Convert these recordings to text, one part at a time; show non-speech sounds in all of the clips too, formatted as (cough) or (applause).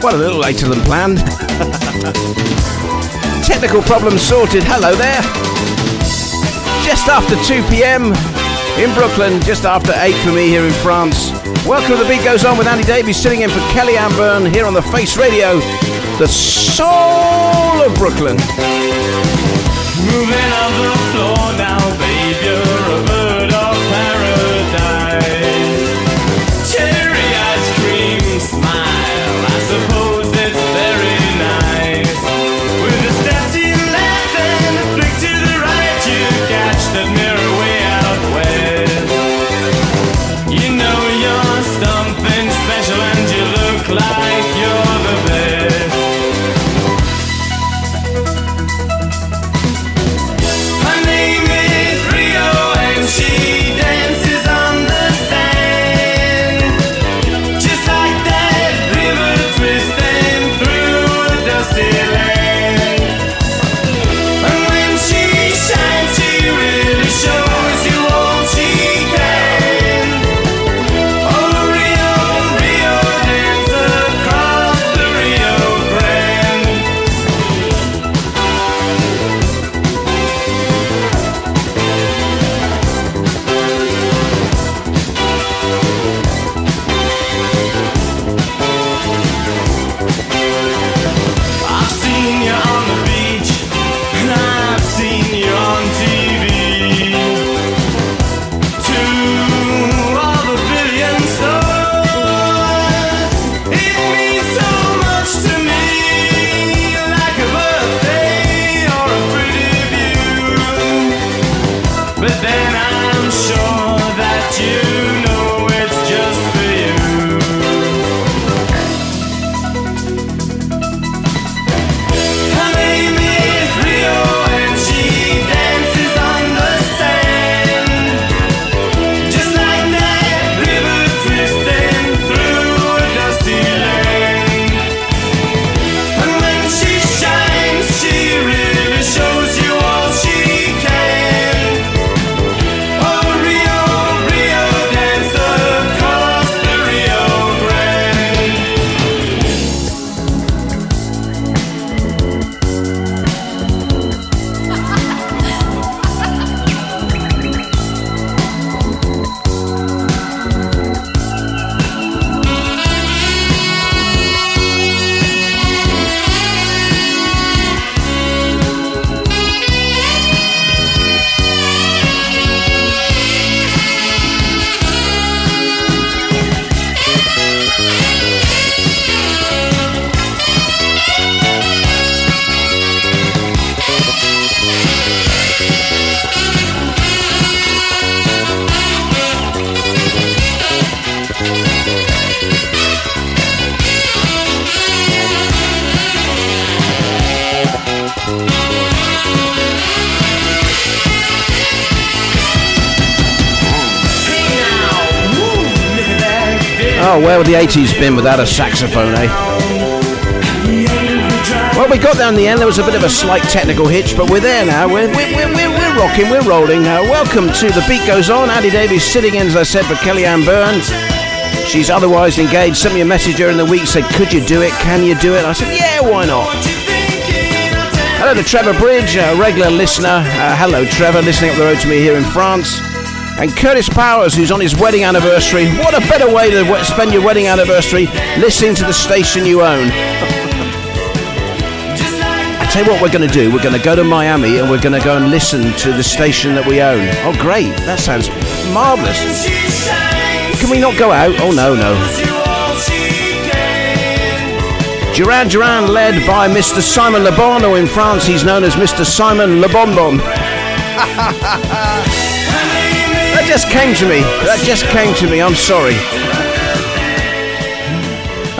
Well, a little later than planned. Technical problem sorted. Hello there. Just after 2 p.m. in Brooklyn, just after 8 for me here in France. Welcome to The Beat Goes On with Andy Davies sitting in for Kelly Byrne here on the Face Radio, the soul of Brooklyn. Moving on the floor now, the 80s been without a saxophone, eh? Well, we got there in the end. There was a bit of a slight technical hitch, but we're there now. We're, we're, we're, we're, rocking, we're rolling. Uh, welcome to The Beat Goes On. Andy Davies sitting in, as I said, for Kelly-Anne Byrne. She's otherwise engaged. Sent me a message during the week, said, Could you do it? Can you do it? I said, Yeah, why not? Hello to Trevor Bridge, a regular listener. Uh, hello, Trevor, listening up the road to me here in France. And Curtis Powers, who's on his wedding anniversary. What a better way to spend your wedding anniversary listening to the station you own. I tell you what we're going to do. We're going to go to Miami and we're going to go and listen to the station that we own. Oh, great. That sounds marvellous. Can we not go out? Oh, no, no. Duran Duran, led by Mr. Simon Le Bon, or in France he's known as Mr. Simon Le Bonbon. (laughs) just came to me. That just came to me. I'm sorry.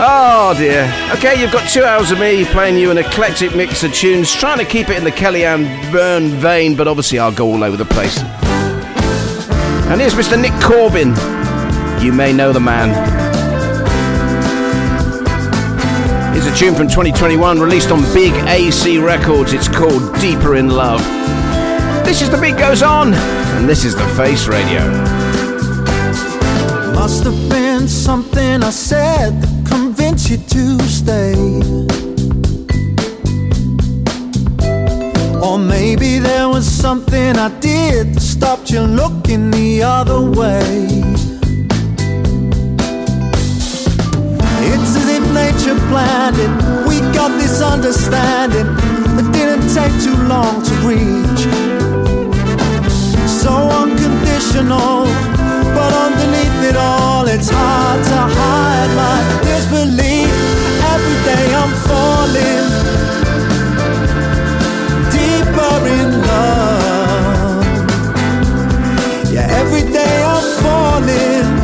Oh dear. Okay, you've got two hours of me playing you an eclectic mix of tunes, trying to keep it in the Kelly-Anne Byrne vein, but obviously I'll go all over the place. And here's Mr. Nick Corbin. You may know the man. Here's a tune from 2021 released on Big AC Records. It's called Deeper in Love. This is The Beat Goes On, and this is The Face Radio. Must have been something I said that convinced you to stay. Or maybe there was something I did that stopped you looking the other way. It's as if nature planned it. We got this understanding that didn't take too long to reach. So unconditional, but underneath it all, it's hard to hide my disbelief. Every day I'm falling deeper in love. Yeah, every day I'm falling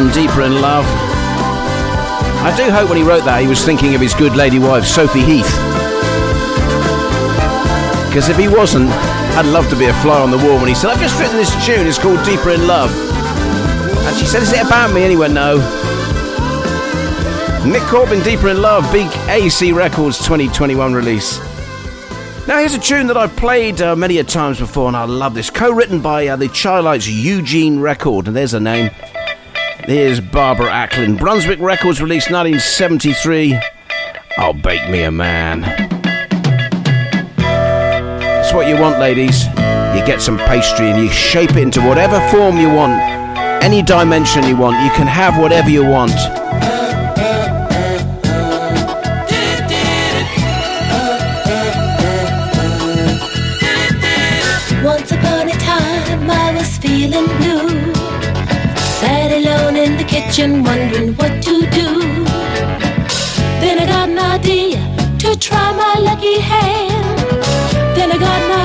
Corbin, Deeper in Love. I do hope when he wrote that he was thinking of his good lady wife, Sophie Heath. Because if he wasn't, I'd love to be a fly on the wall when he said, I've just written this tune, it's called Deeper in Love. And she said, Is it about me? Went, No. Nick Corbin, Deeper in Love, big AC Records 2021 release. Now, here's a tune that I've played uh, many a times before, and I love this. Co written by uh, the Chi-Lites Eugene Record, and there's a name. Here's Barbara Acklin. Brunswick Records released 1973. I'll bake me a man. That's what you want, ladies. You get some pastry and you shape it into whatever form you want, any dimension you want. You can have whatever you want. Once upon a time, I was feeling blue kitchen, wondering what to do. Then I got an idea to try my lucky hand. Then I got an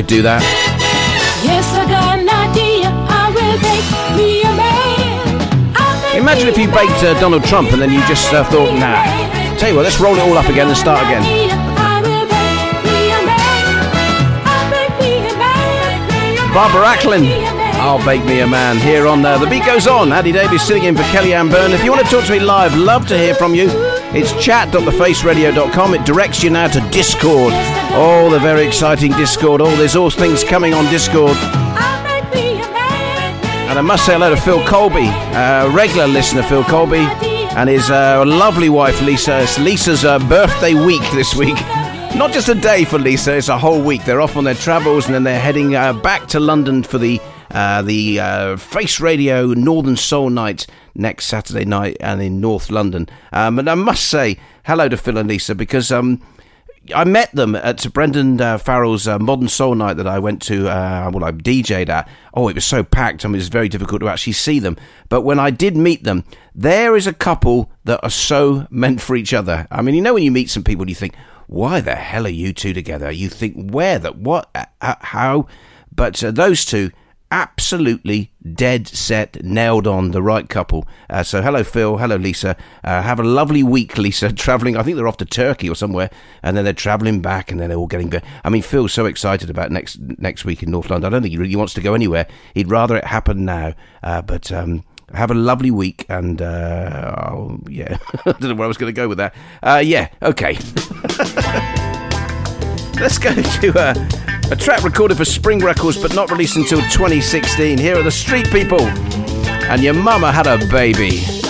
could do that? Yes, I got an idea. I will make me a man. Imagine if you baked uh, Donald Trump and then you just uh, thought, nah. Tell you what, let's roll it all up again and start again. I will make me a man. I'll make me a man. Barbara Acklin. I'll bake me a man here on uh, The Beat Goes On. Andy Davies sitting in for Kelly-Anne Byrne. If you want to talk to me live, love to hear from you. It's chat.thefaceradio.com. It directs you now to Discord. Oh, the very exciting Discord. Oh, there's all things coming on Discord. A. And I must say hello to Phil Colby, uh, regular listener Phil Colby, and his uh, lovely wife Lisa. It's Lisa's uh, birthday week this week. Not just a day for Lisa, it's a whole week. They're off on their travels and then they're heading uh, back to London for the uh, the uh, Face Radio Northern Soul Night next Saturday night and in North London. Um, and I must say hello to Phil and Lisa because um, I met them at Brendan uh, Farrell's uh, Modern Soul Night that I went to, uh, well, I DJ'd at. Oh, it was so packed, I mean, it was very difficult to actually see them. But when I did meet them, there is a couple that are so meant for each other. I mean, you know, when you meet some people, you think, why the hell are you two together? You think, where, that, what, uh, how? But uh, those two, absolutely dead set, nailed on the right couple. Uh, so, hello, Phil. Hello, Lisa. Uh, have a lovely week, Lisa. (laughs) Traveling, I think they're off to Turkey or somewhere, and then they're traveling back, and then they're all getting. Go- I mean, Phil's so excited about next next week in North London. I don't think he really wants to go anywhere. He'd rather it happen now. Uh, but um, have a lovely week, and uh, yeah, (laughs) I don't know where I was going to go with that. Uh, yeah, okay. (laughs) Let's go to uh, a track recorded for Spring Records but not released until 2016. Here are the Street People. And your mama had a baby.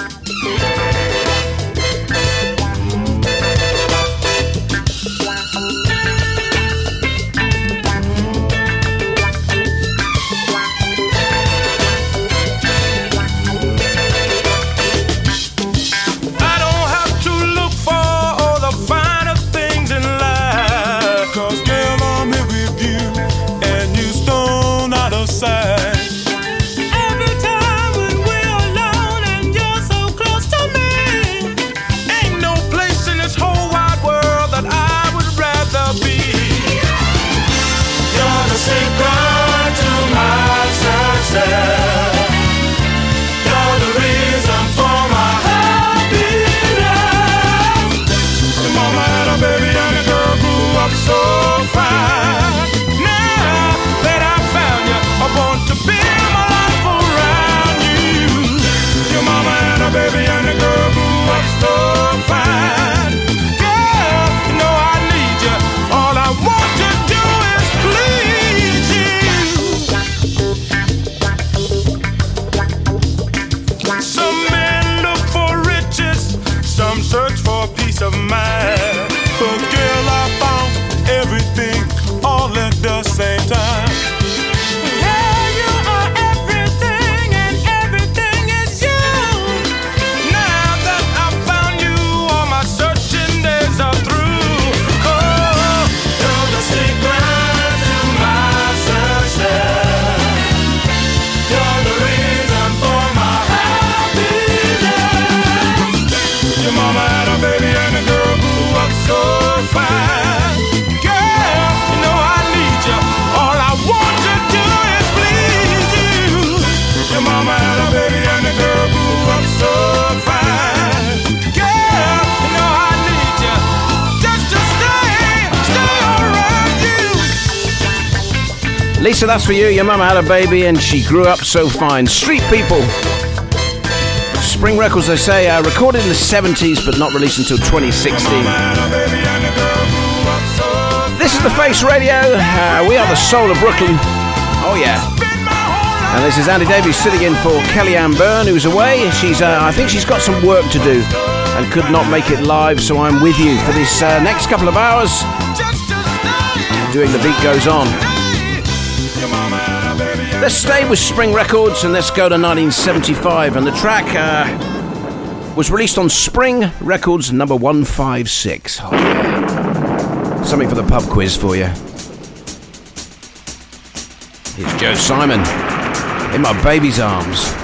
That's for you. Your mama had a baby and she grew up so fine. Street People. Spring Records, they say, uh, recorded in the 70s but not released until 2016. This is The Face Radio. Uh, we are the soul of Brooklyn. Oh, yeah. And this is Andy Davies sitting in for Kelly-Anne Byrne, who's away. She's, uh, I think she's got some work to do and could not make it live, so I'm with you for this uh, next couple of hours doing The Beat Goes On. Let's stay with Spring Records and let's go to 1975. And the track uh, was released on Spring Records number 156. Oh, yeah. Something for the pub quiz for you. Here's Joe Simon in my baby's arms.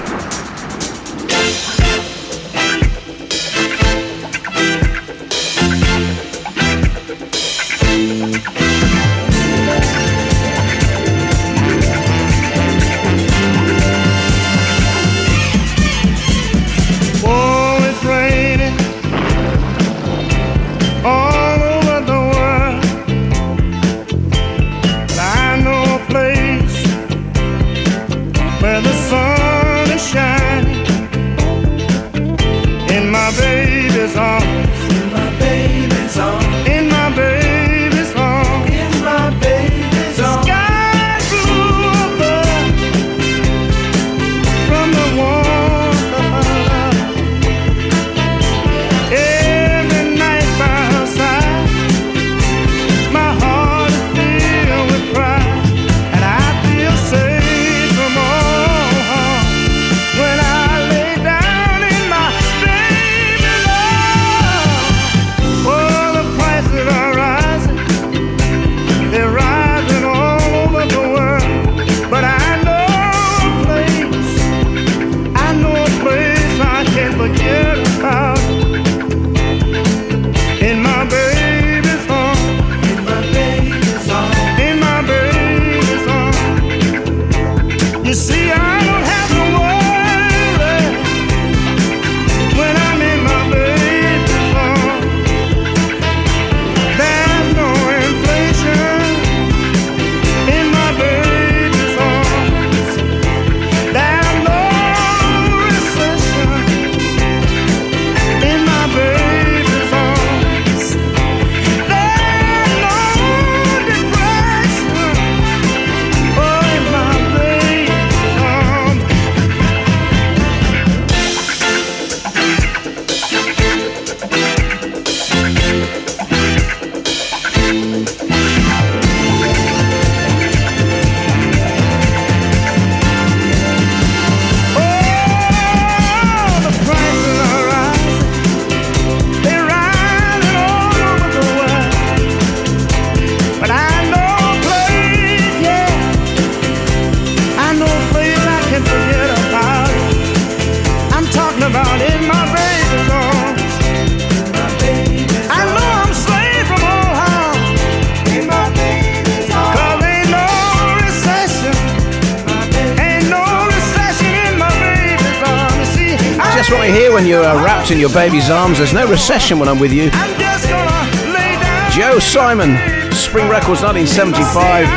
Baby's arms. There's no recession when I'm with you. just gonna lay down. Joe Simon, Spring Records 1975.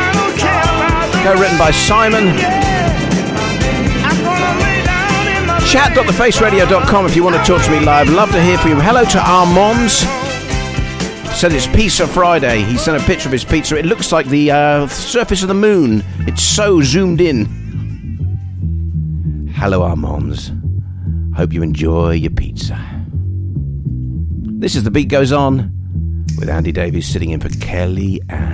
Co-written by Simon. Chat.thefaceradio.com if you want to talk to me live. Love to hear from you. Hello to Armands. Said it's Pizza Friday. He sent a picture of his pizza. It looks like the uh, surface of the moon. It's so zoomed in. Hello, Armands. Hope you enjoy your pizza. This is The Beat Goes On with Andy Davies sitting in for Kelly Ann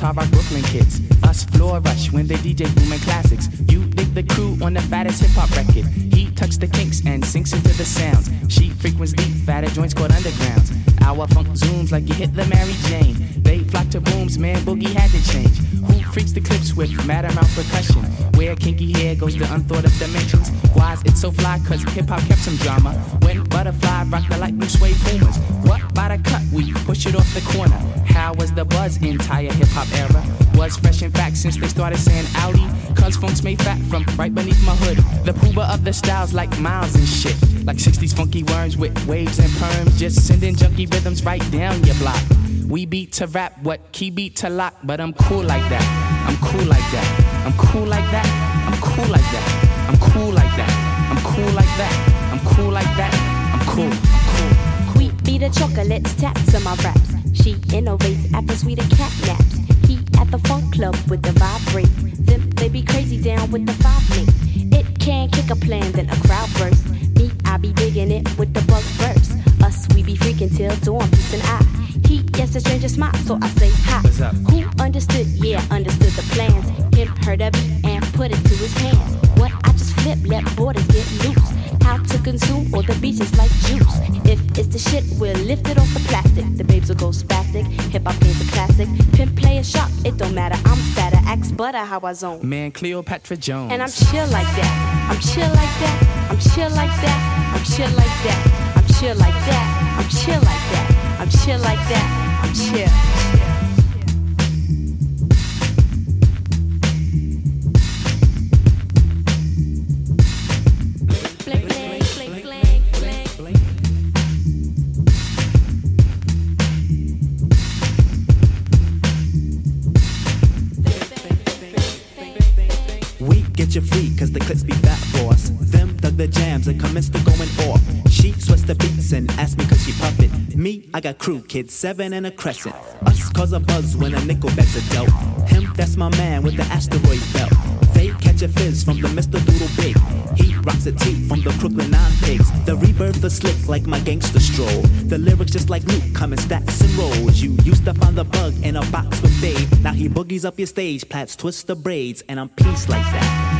hard rock Brooklyn kids. Us floor rush when they DJ booming classics. You dig the crew on the fattest hip hop record. He tucks the kinks and sinks into the sounds. She frequents deep, fatter joints called undergrounds. Our funk zooms like you hit the Mary Jane. They flock to booms, man, boogie had to change. Who freaks the clips with mad amount percussion? Where kinky hair goes to unthought of dimensions. Why's it so fly? Cause hip hop kept some drama. Right beneath my hood. The pooba of the styles like miles and shit. Like 60s funky worms with waves and perms. Just sending junky rhythms right down your block. We beat to rap, what key beat to lock, but I'm cool like that. I'm cool like that. I'm cool like that. I'm cool like that. I'm cool like that. I'm cool like that. I'm cool like that. I'm cool. I'm cool. Wheat beat the chocolates, taps on my raps. She innovates after sweeter cat naps. He at the funk club with the vibrate. Be crazy down with the five link. It can kick a plan, then a crowd burst. Me, I be digging it with the bug verse. Us, we be freaking till dawn, peace and I. He gets a stranger smile, so I say hi. Who understood? Yeah, understood the plans. Him heard of it how I zone. Man, Cleopatra Jones. And I'm chill like that. I'm chill like that. I'm chill like that. I'm chill like that. I'm chill like that. I'm chill like that. I'm chill like that. I'm chill. Jams and commenced to going off. She sweats the beats and asked me cause she puff it. Me, I got crew kids, seven and a crescent. Us cause a buzz when a nickel bets a dope. Him, that's my man with the asteroid belt. They catch a fizz from the Mr. Doodle Big. He rocks a tee from the Brooklyn Nine Pigs. The rebirth is slick like my gangster stroll. The lyrics just like Luke come in stacks and rolls. You used to find the bug in a box with Dave. Now he boogies up your stage, plats twist the braids, and I'm peace like that.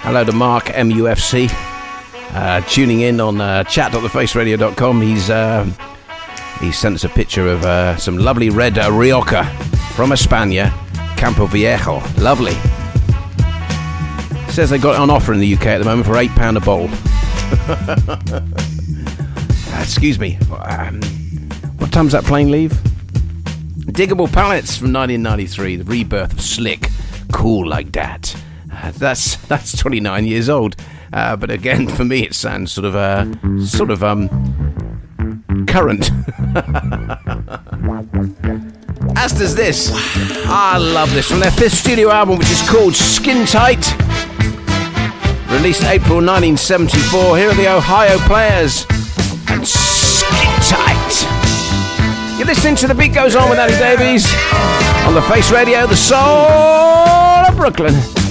Hello to Mark MUFC. Uh, tuning in on uh, chat.thefaceradio.com. He's uh, he sent us a picture of uh, some lovely red uh, Rioja from España, Campo Viejo. Lovely. Says they got it on offer in the UK at the moment for eight pound a bowl. (laughs) Uh, excuse me. Um, what time's that plane leave? Digable Planets from 1993, the rebirth of Slick, cool like that. (laughs) That's that's 29 years old, uh, but again, (laughs) for me, it sounds sort of uh, sort of um current. (laughs) As does this. I love this from their fifth studio album, which is called Skin Tight. Released April 1974. Here are the Ohio Players and Skin Tight. You're listening to The Beat Goes On with Andy Davies on the Face Radio, the soul of Brooklyn.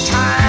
time.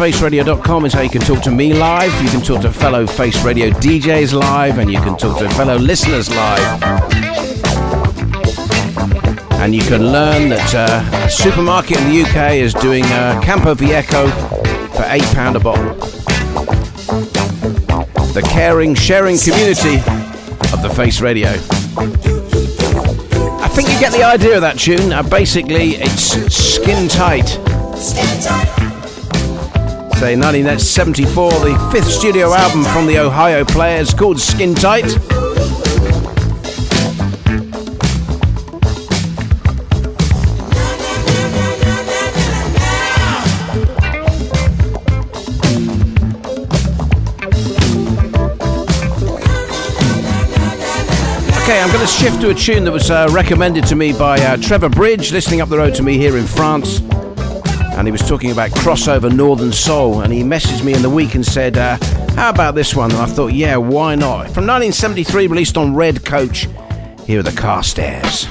faceradio.com is how you can talk to me live. You can talk to fellow Face Radio DJs live, and you can talk to fellow listeners live. And you can learn that uh, a supermarket in the UK is doing uh, Campo Viejo for £8 a bottle. The caring, sharing community of the Face Radio. I think you get the idea of that tune. Uh, basically, it's skin tight. Say 1974, the fifth studio album from the Ohio Players called Skin Tight. Okay, I'm going to shift to a tune that was uh, recommended to me by uh, Trevor Bridge, listening up the road to me here in France. And he was talking about crossover Northern Soul. And he messaged me in the week and said, uh, How about this one? And I thought, Yeah, why not? From 1973, released on Red Coach. Here are the Carstairs.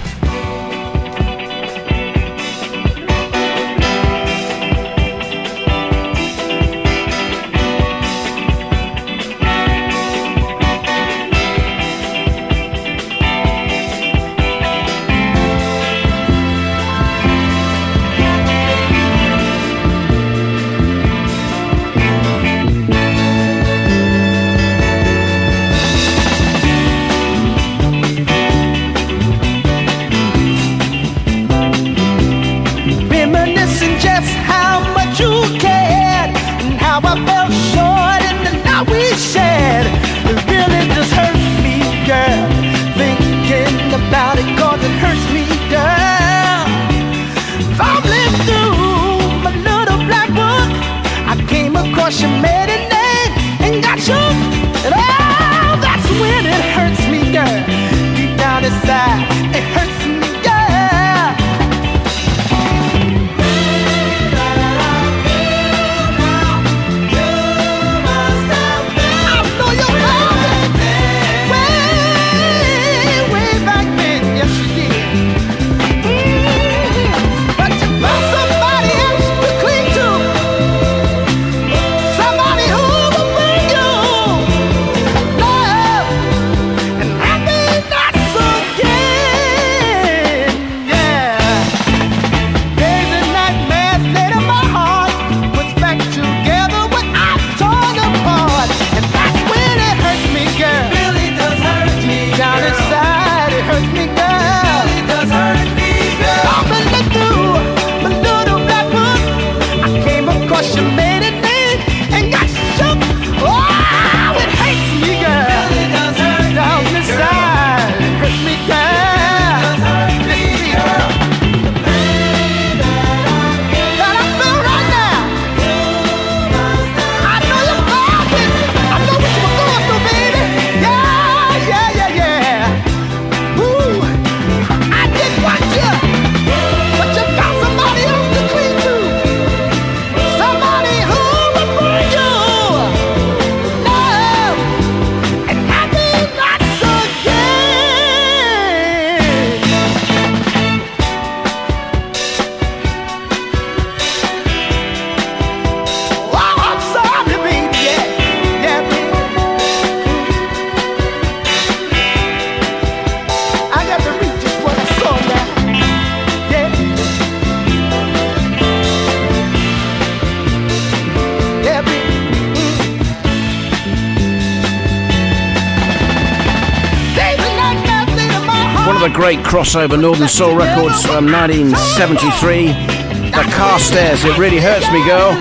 Crossover Northern Soul records from 1973. The Carstairs, it really hurts me, girl.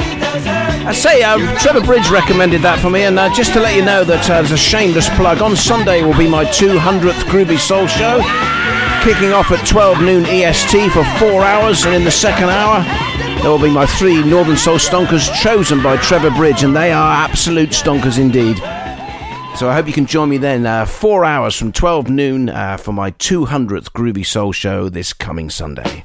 I say, uh, Trevor Bridge recommended that for me, and uh, just to let you know that uh, there's a shameless plug. On Sunday will be my 200th Groovy Soul show, kicking off at 12 noon EST for four hours, and in the second hour, there will be my three Northern Soul stonkers chosen by Trevor Bridge, and they are absolute stonkers indeed. So I hope you can join me then, uh, four hours from 12 noon uh, for my 200th Groovy Soul show this coming Sunday.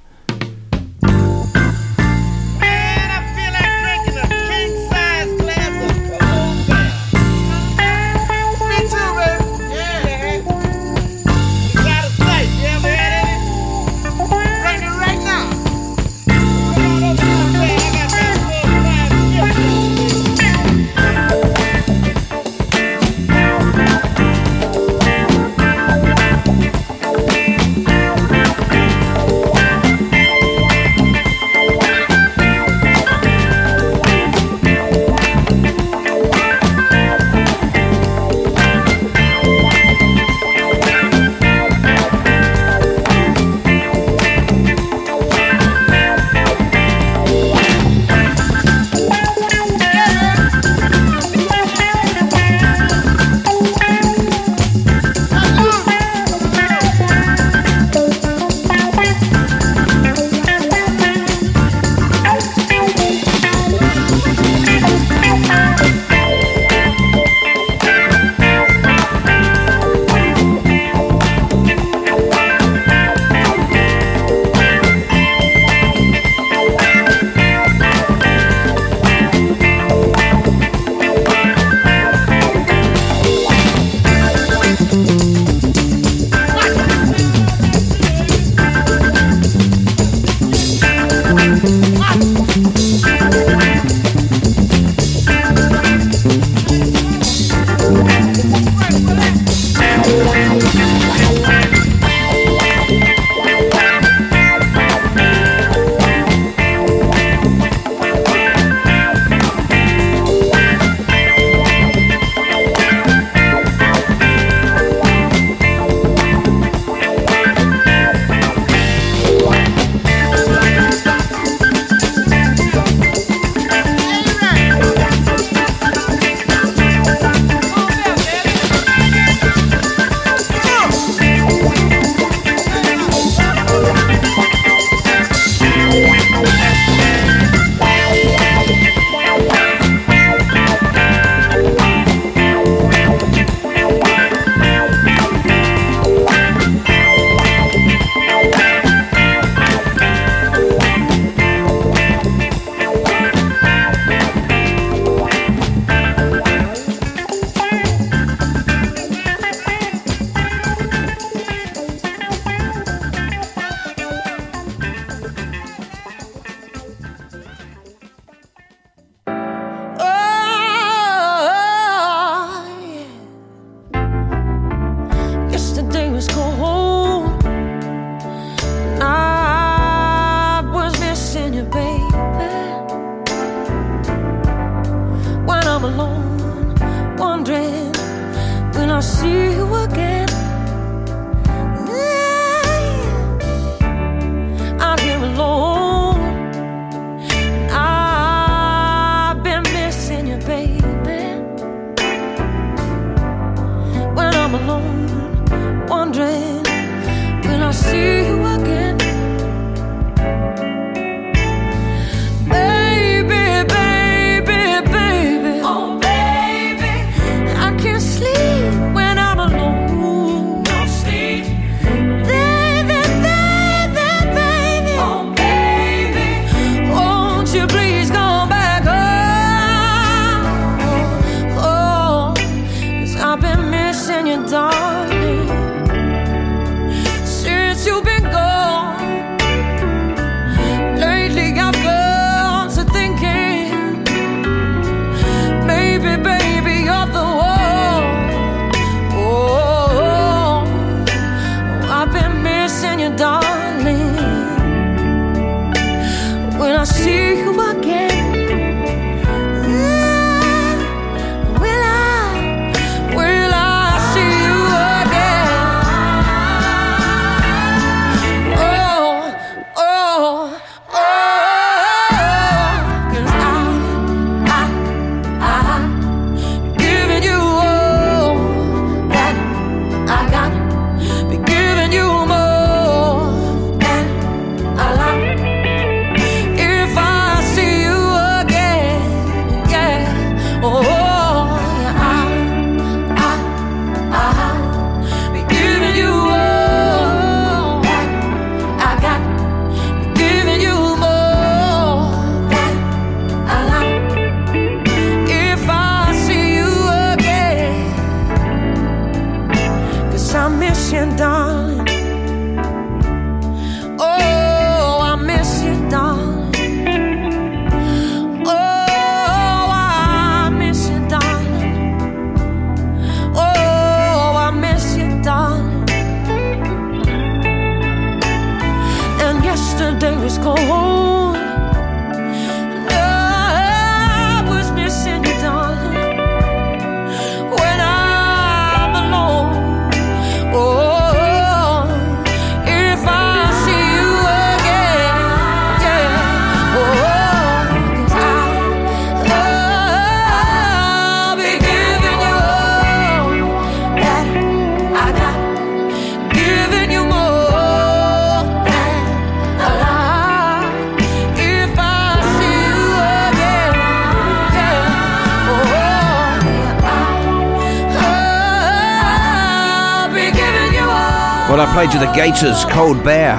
Gators, Cold Bear.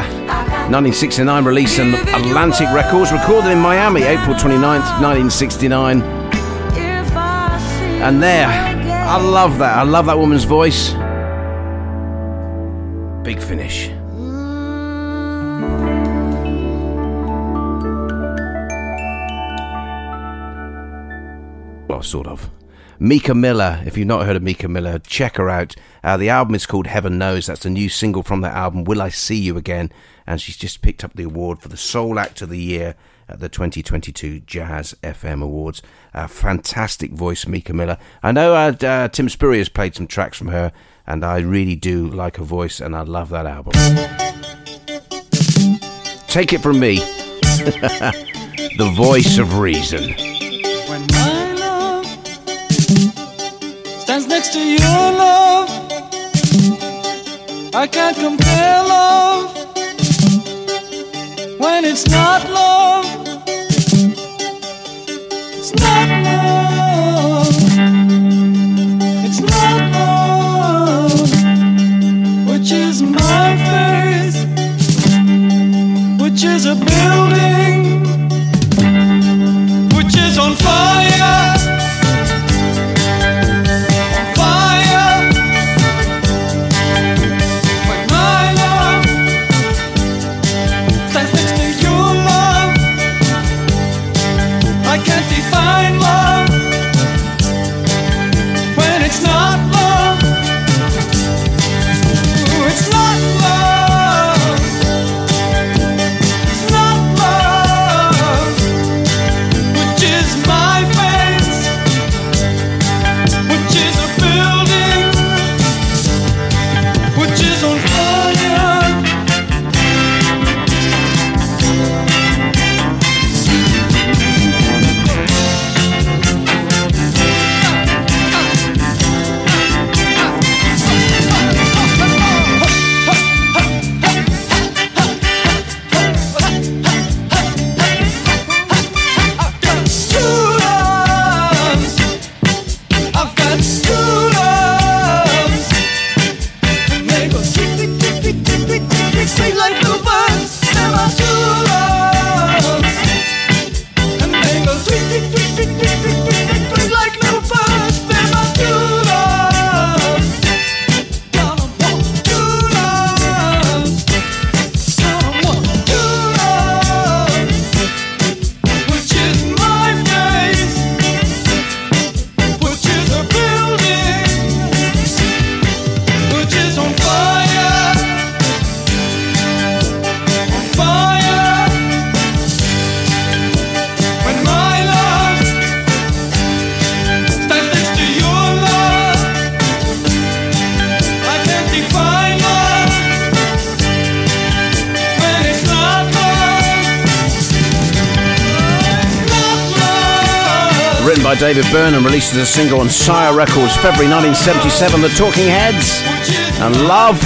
1969 release on Atlantic Records, recorded in Miami, April 29th, 1969. And there, I love that. I love that woman's voice. Big finish. Well, sort of. Mica Millar, if you've not heard of Mica Millar, check her out. Uh, the album is called Heaven Knows. That's the new single from that album, Will I See You Again? And she's just picked up the award for the Soul Act of the Year at the 2022 Jazz FM Awards. Uh, fantastic voice, Mica Millar. I know uh, uh, Tim Spurrier has played some tracks from her, and I really do like her voice, and I love that album. Take it from me, (laughs) the voice of reason. When my love stands next to your love, I can't compare love when it's not love. It's not a single on Sire Records, February 1977. The Talking Heads and Love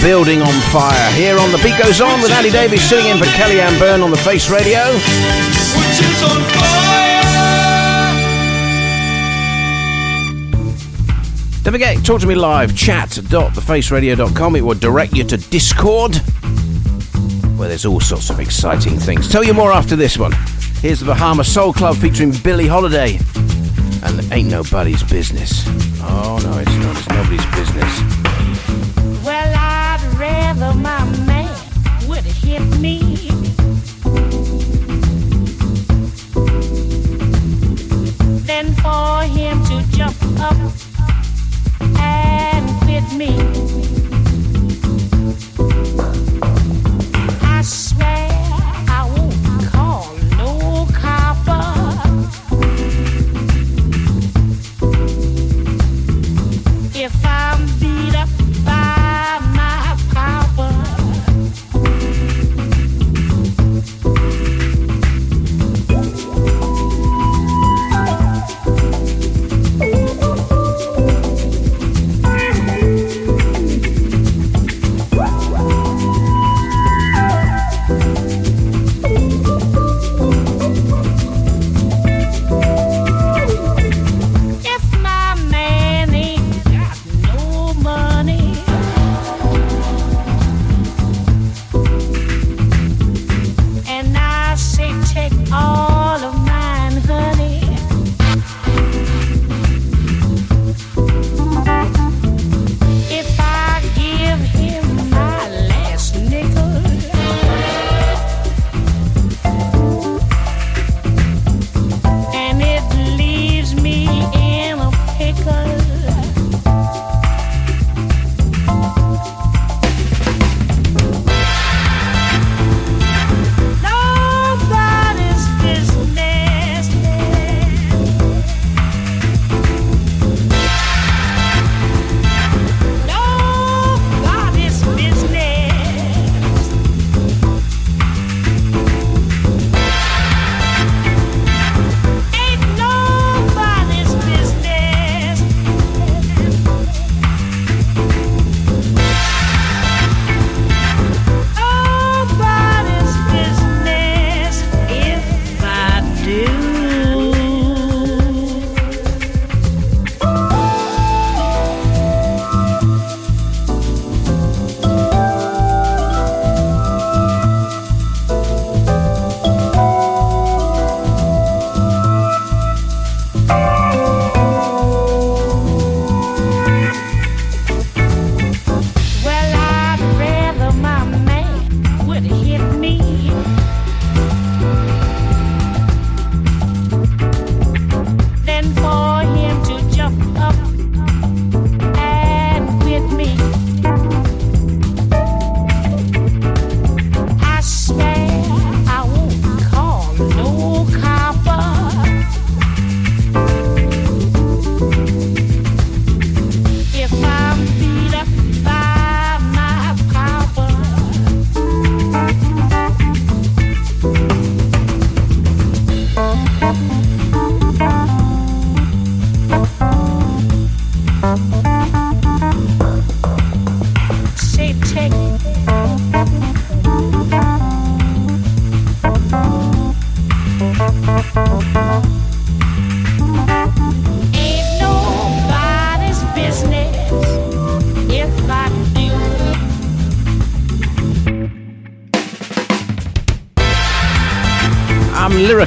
Building on Fire. Here on The Beat Goes On with Andy Davies sitting in for Kelly-Anne Byrne on the Face Radio. Don't forget, talk to me live, chat.thefaceradio.com. It will direct you to Discord, where there's all sorts of exciting things. Tell you more after this one. Here's the Bahama Soul Club featuring Billie Holiday. Ain't nobody's business. Oh, no, it's not. It's nobody's business.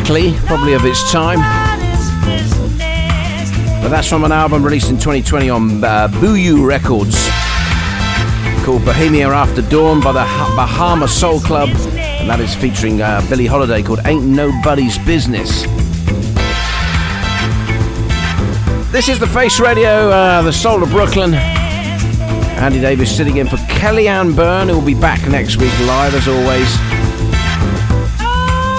Probably of its time. But that's from an album released in 2020 on uh, Records called Bohemia After Dawn by the Ha- Bahama Soul Club. And that is featuring uh, Billie Holiday called Ain't Nobody's Business. This is the Face Radio, uh, the soul of Brooklyn. Andy Davis sitting in for Kelly-Anne Byrne, who will be back next week live as always.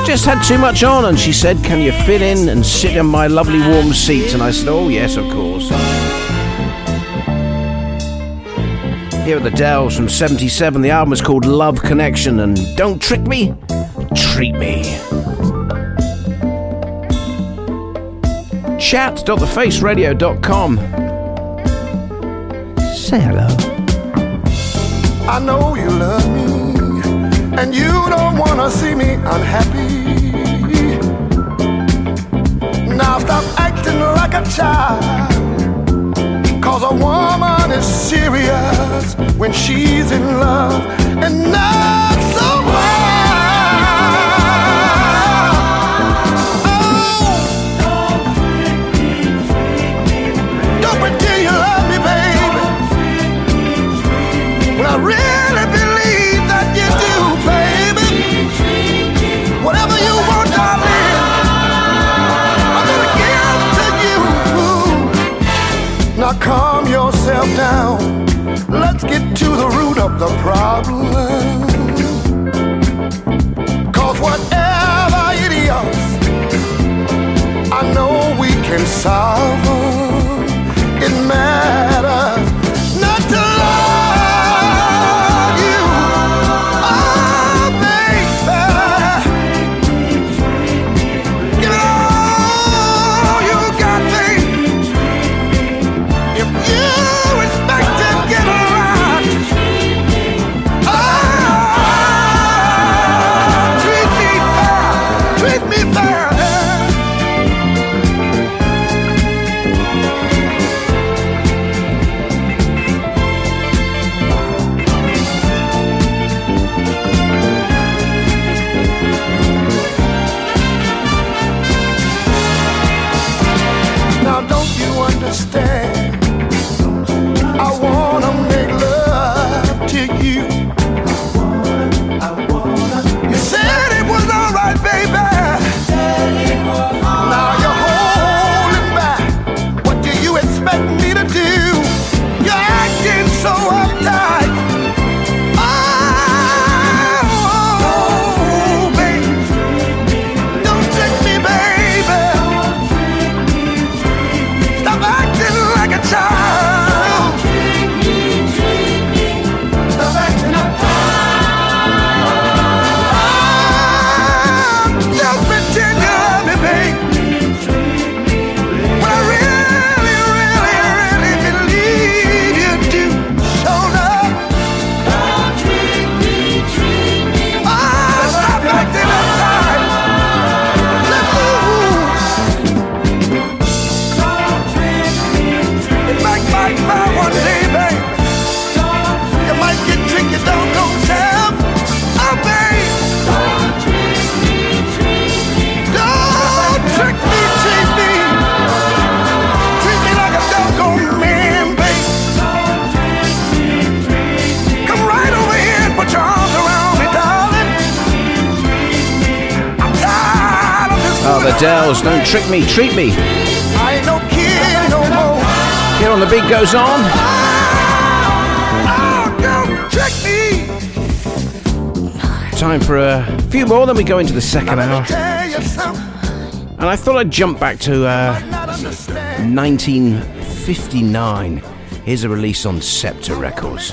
Just had too much on, and she said, Can you fit in and sit in my lovely warm seat? And I said, Oh, yes, of course. Here are the Dells from 77. The album is called Love Connection, and Don't Trick Me, Treat Me. Chat.thefaceradio.com. Say hello. I know you love me, and you don't wanna see me unhappy. A child, cause a woman is serious when she's in love, and not so treat me. I ain't no kid no more. Here on The Beat Goes On. Time for a few more, then we go into the second hour. And I thought I'd jump back to uh, 1959. Here's a release on Scepter Records.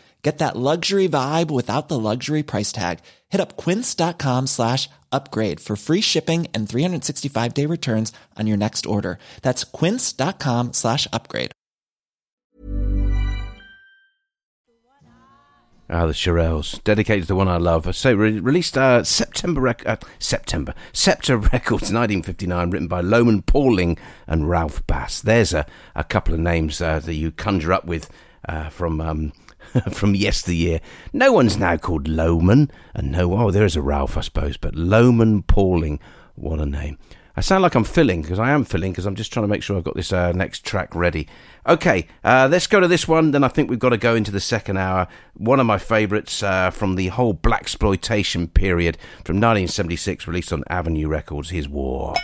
Get that luxury vibe without the luxury price tag. Hit up quince.com slash upgrade for free shipping and 365 day returns on your next order. That's quince.com slash upgrade. Ah, the Shirelles, dedicated to the one I love. So re- released uh, September rec- uh, September Scepter (laughs) Records, 1959, written by Lowman Pauling and Ralph Bass. There's a, a couple of names uh, that you conjure up with uh, from um, (laughs) from yesteryear. No one's now called Lowman, and no, oh, there is a Ralph, I suppose, but Lowman Pauling, what a name. I sound like I'm filling because I am filling because I'm just trying to make sure I've got this uh, next track ready. Okay, uh, let's go to this one. Then I think we've got to go into the second hour. One of my favourites uh, from the whole black exploitation period from 1976, released on Avenue Records. Here's War.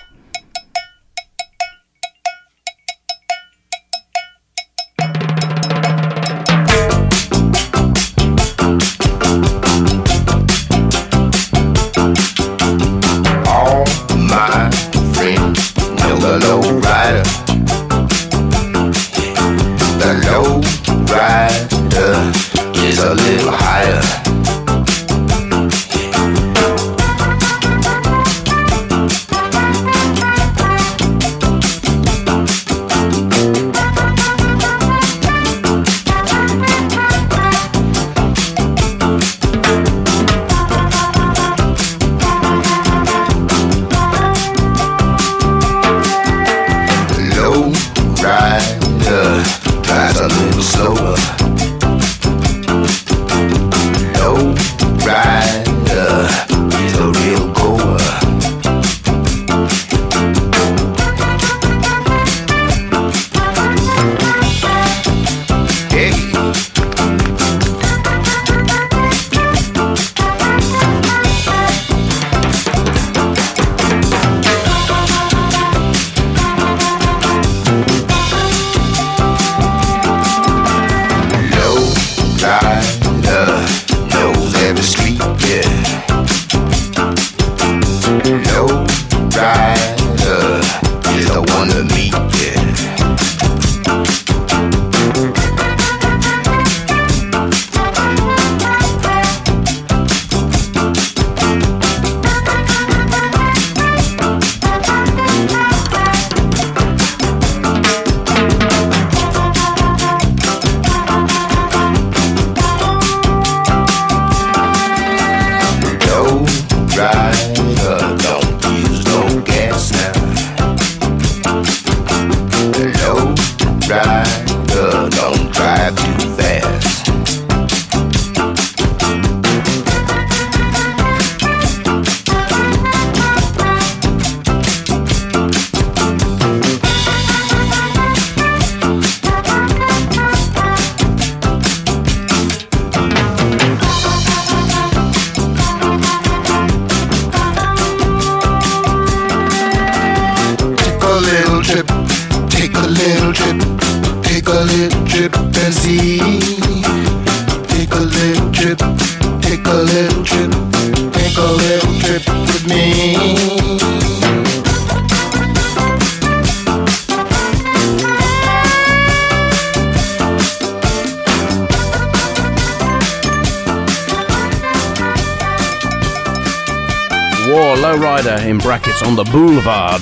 On the boulevard.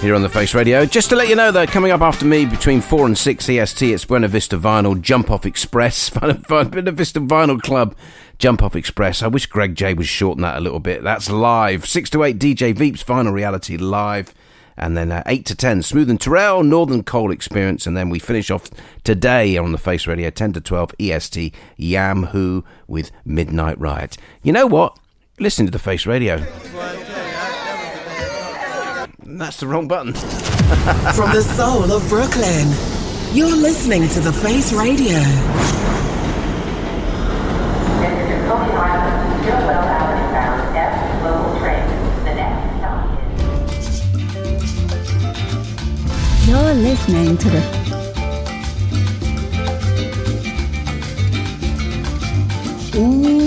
Here on the Face Radio. Just to let you know that coming up after me between 4 and 6 EST, it's Buena Vista Vinyl Jump Off Express. (laughs) Buena Vista Vinyl Club Jump Off Express. I wish Greg J would shorten that a little bit. That's live. 6 to 8 DJ Veeps Vinyl Reality live. And then uh, 8 to 10 Smooth and Terrell Northern Coal Experience. And then we finish off today on the Face Radio 10 to 12 EST Yam Who with Midnight Riot. You know what? Listen to the Face Radio. That's the wrong button. (laughs) From the soul of Brooklyn, you're listening to The Face Radio. You're listening to the Ooh,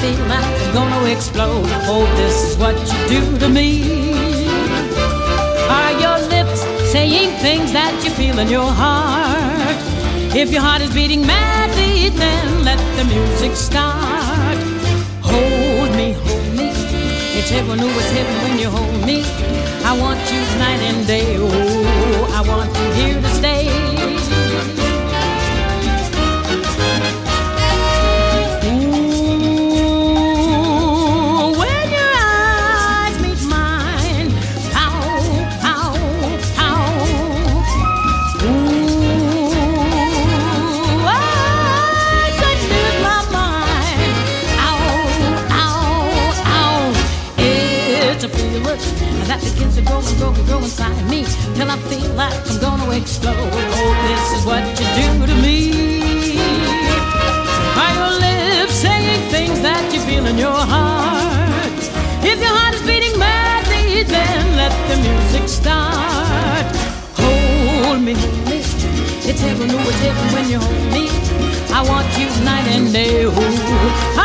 feel I'm gonna explode. Oh, this is what you do to me. Are your lips saying things that you feel in your heart? If your heart is beating madly, then let the music start. Hold me, hold me. It's heaven, oh, it's heaven when you hold me. I want you night and day. Oh, I want you here to stay. Grow grow inside me till I feel like I'm gonna explode. Oh, this is what you do to me. Are your lips saying things that you feel in your heart? If your heart is beating madly, then let the music start. Hold me, hold me. It's heaven, oh, it's heaven when you hold me. I want you night and day. Ooh,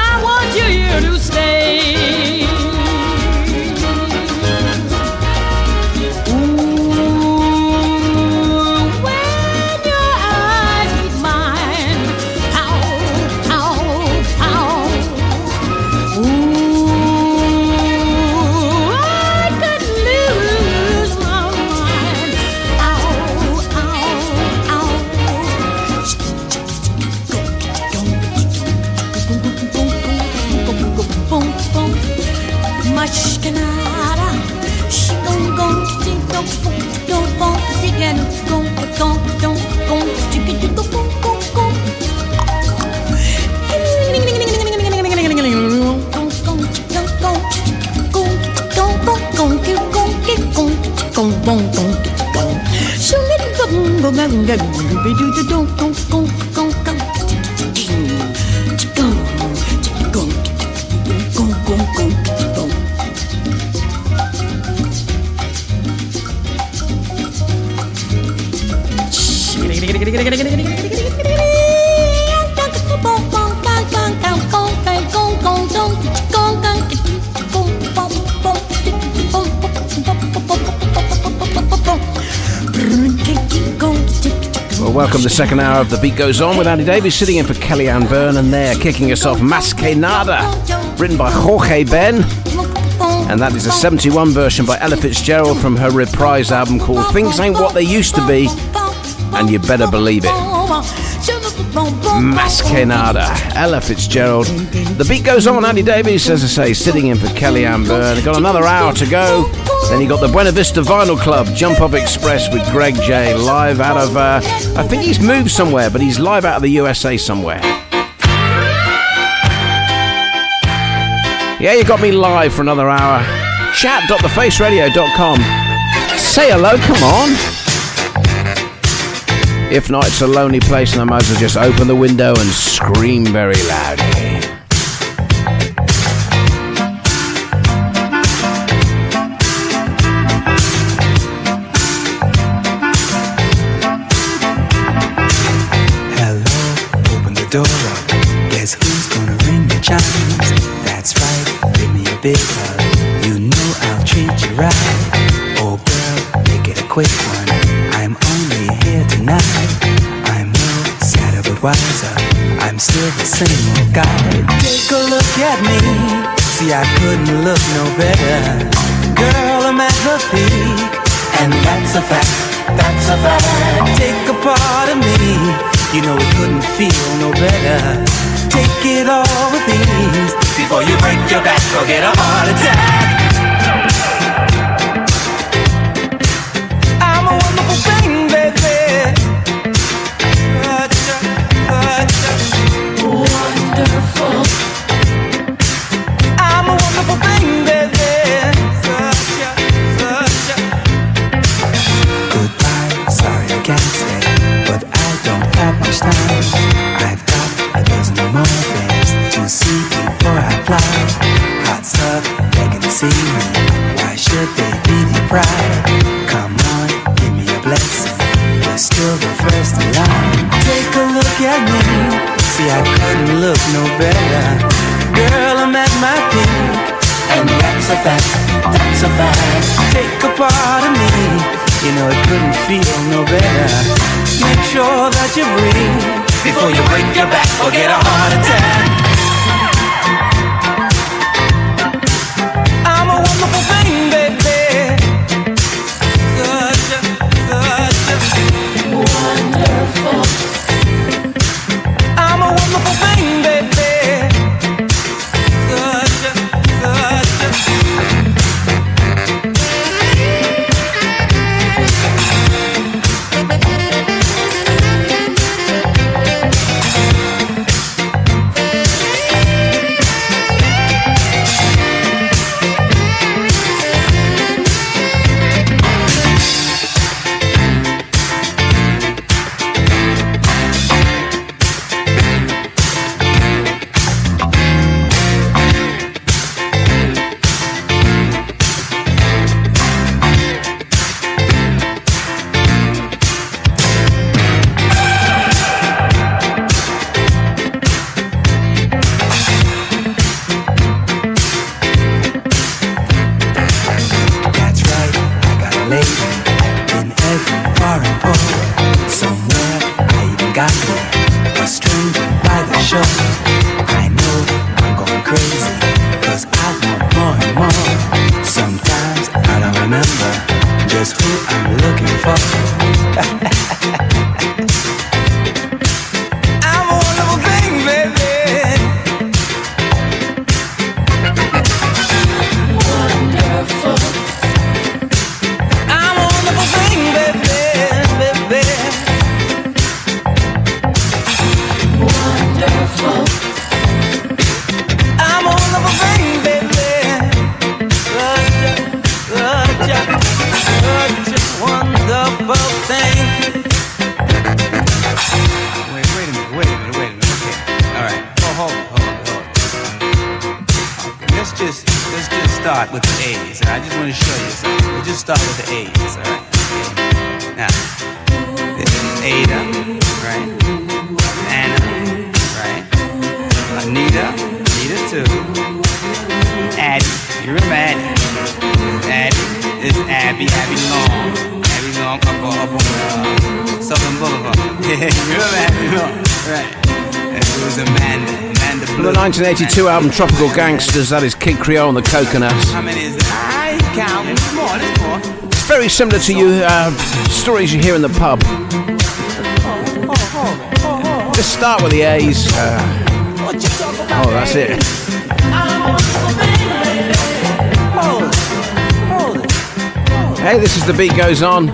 I want you here to stay. Well, welcome the second hour of The Beat Goes On with Andy Davies sitting in for Kelly-Anne Byrne, and they're kicking us off Mas Que Nada, written by Jorge Ben. And that is a 71 version by Ella Fitzgerald from her reprise album called Things Ain't What They Used to Be, and you better believe it. Mas Que Nada, Ella Fitzgerald. The beat goes on. Andy Davies, as I say, sitting in for Kelly-Anne Byrne. Got another hour to go. Then you got the Buena Vista Vinyl Club, Jump Up Express with Greg J, live out of, uh, I think he's moved somewhere, but he's live out of the USA somewhere. Yeah, you got me live for another hour. Chat.thefaceradio.com. Say hello, come on. If not, it's a lonely place and I might as well just open the window and scream very loudly. Door up. Guess who's gonna ring the chimes? That's right, give me a big hug. You know I'll treat you right. Oh girl, make it a quick one. I'm only here tonight. I'm no sadder but wiser. I'm still the same old guy. Take a look at me. See, I couldn't look no better. Girl, I'm at the peak. And that's a fact. That's a fact. Take a part of me. You know it couldn't feel no better. Take it all with ease before you break your back or get a heart attack. Be deprived? Come on, give me a blessing. You're still the first in line. Take a look at me. See, I couldn't look no better. Girl, I'm at my peak. And that's a fact, that's a fact. Take a part of me. You know it couldn't feel no better. Make sure that you breathe before you break your back or get a heart attack. From the 1982 album Tropical Gangsters, that is Kid Creole and the Coconuts. How many is it? I ain't. There's more, there's more. It's very similar to you uh, stories you hear in the pub. Just start with the A's. Uh, oh, that's it. Hey, this is The Beat Goes On.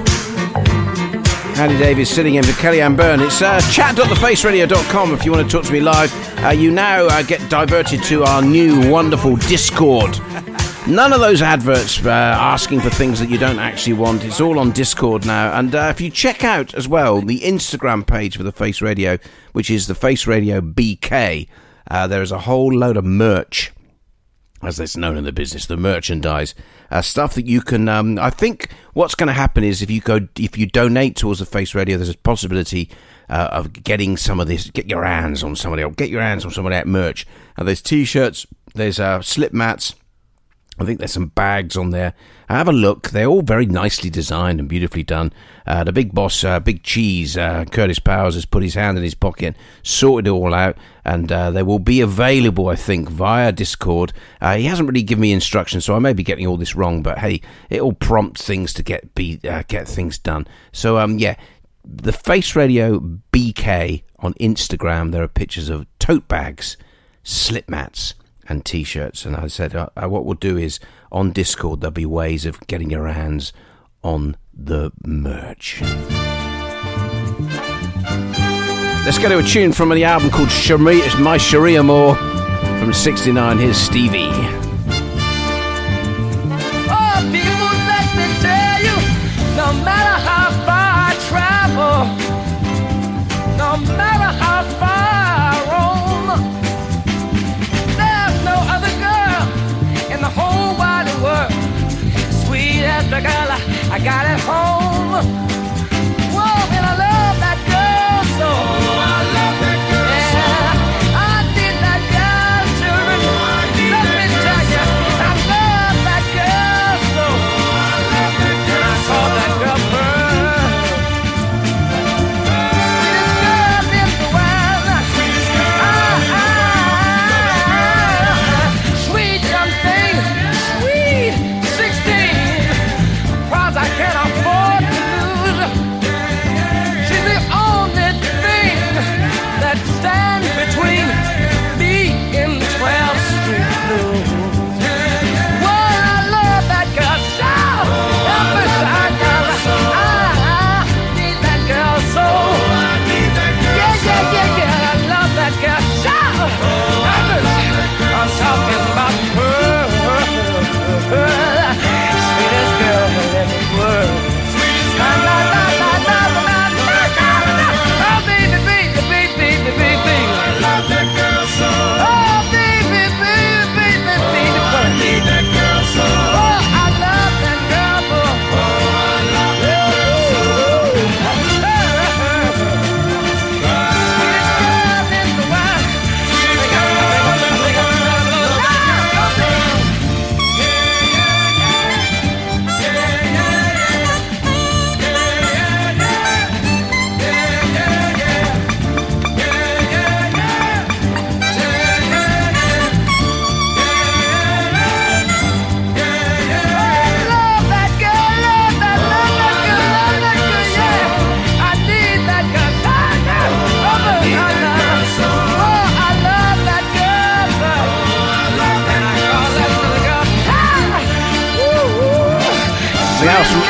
Andy Davies sitting in for Kelly-Anne Byrne. It's uh, chat.thefaceradio.com if you want to talk to me live. Uh, you now uh, get diverted to our new wonderful Discord. (laughs) None of those adverts uh, asking for things that you don't actually want. It's all on Discord now. And uh, if you check out as well the Instagram page for the Face Radio, which is the Face Radio BK, uh, there is a whole load of merch as it's known in the business, the merchandise uh, stuff that you can. Um, I think what's going to happen is if you go, if you donate towards the Face Radio, there's a possibility uh, of getting some of this. Get your hands on somebody, or get your hands on somebody at merch. Uh, there's t-shirts, there's uh, slip mats. I think there's some bags on there. Have a look. They're all very nicely designed and beautifully done. Uh, the big boss, uh, Big Cheese, uh, Curtis Powers, has put his hand in his pocket, sorted it all out, and uh, they will be available, I think, via Discord. Uh, he hasn't really given me instructions, so I may be getting all this wrong, but hey, it'll prompt things to get be uh, get things done. So um, yeah, the Face Radio BK on Instagram. There are pictures of tote bags, slip mats and t-shirts. And i said uh, uh, what we'll do is on discord there'll be ways of getting your hands on the merch. Let's go to a tune from the album called Sharia, It's My Cherie Amour from 69 here's stevie. Oh, no matter got at home.